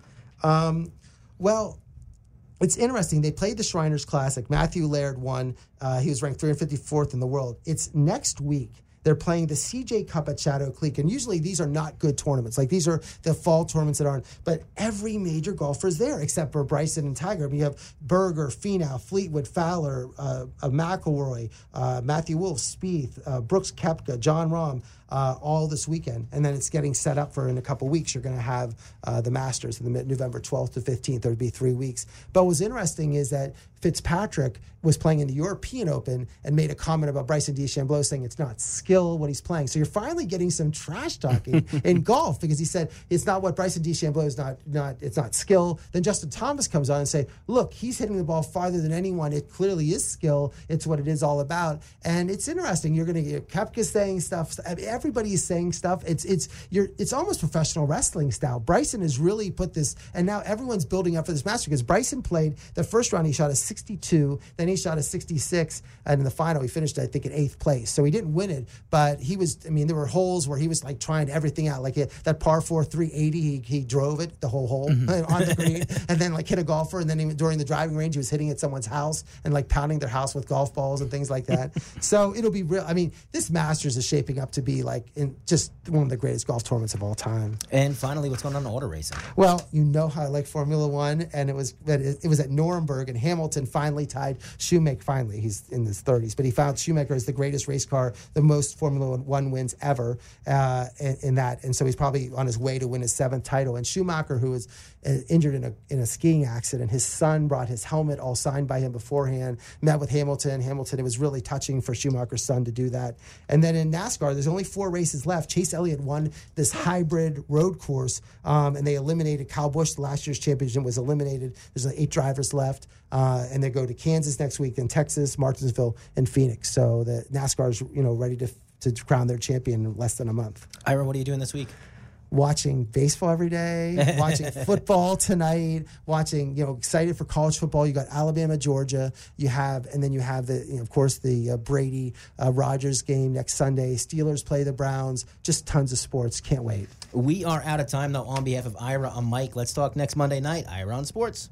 Well, it's interesting. They played the Shriners Classic. Matthew Laird won. Uh, he was ranked 354th in the world. It's next week. They're playing the CJ Cup at Shadow Creek, and usually these are not good tournaments. Like these are the fall tournaments that aren't. But every major golfer is there except for Bryson and Tiger. You have Berger, Finau, Fleetwood, Fowler, uh, uh, McIlroy, uh, Matthew Wolff, Spieth, uh, Brooks Koepka, Jon Rahm. Uh, all this weekend, and then it's getting set up for in a couple weeks. You're going to have uh, the Masters, in the November 12th to 15th. There'd be three weeks. But what's interesting is that Fitzpatrick was playing in the European Open and made a comment about Bryson DeChambeau saying it's not skill what he's playing. So you're finally getting some trash talking in golf because he said it's not what Bryson DeChambeau is not not it's not skill. Then Justin Thomas comes on and say, look, he's hitting the ball farther than anyone. It clearly is skill. It's what it is all about. And it's interesting. You're going to get Koepka saying stuff. I mean, everybody is saying stuff. It's it's you're it's almost professional wrestling style. Bryson has really put this, and now everyone's building up for this match because Bryson played the first round. He shot a 62, then he shot a 66, and in the final he finished, I think, in eighth place. So he didn't win it, but he was. I mean, there were holes where he was like trying everything out. Like that par four 380, he, he drove it the whole hole mm-hmm. on the green, and then like hit a golfer, and then he, during the driving range he was hitting at someone's house and like pounding their house with golf balls and things like that. so it'll be real. I mean, this Masters is shaping up to be like in just one of the greatest golf tournaments of all time. And finally, what's going on in auto racing? Well, you know how I like Formula One, and it was it was at Nürburgring, and Hamilton finally tied Schumacher. Finally, he's in his 30s, but he found Schumacher is the greatest race car, the most Formula One wins ever uh, in, in that, and so he's probably on his way to win his seventh title. And Schumacher, who uh, injured in a in a skiing accident, his son brought his helmet all signed by him beforehand. Met with Hamilton. Hamilton. It was really touching for Schumacher's son to do that. And then in NASCAR, there's only four races left. Chase Elliott won this hybrid road course, um, and they eliminated Kyle Busch. Last year's championship was eliminated. There's like eight drivers left, uh, and they go to Kansas next week, then Texas, Martinsville, and Phoenix. So the NASCAR's you know ready to to crown their champion in less than a month Ira, what are you doing this week? Watching baseball every day, watching football tonight, watching, you know, excited for college football. You got Alabama, Georgia. You have, and then you have the, you know, of course, the uh, Brady uh, Rodgers game next Sunday. Steelers play the Browns. Just tons of sports. Can't wait. We are out of time, though. On behalf of Ira, I'm Mike. Let's talk next Monday night. Ira on Sports.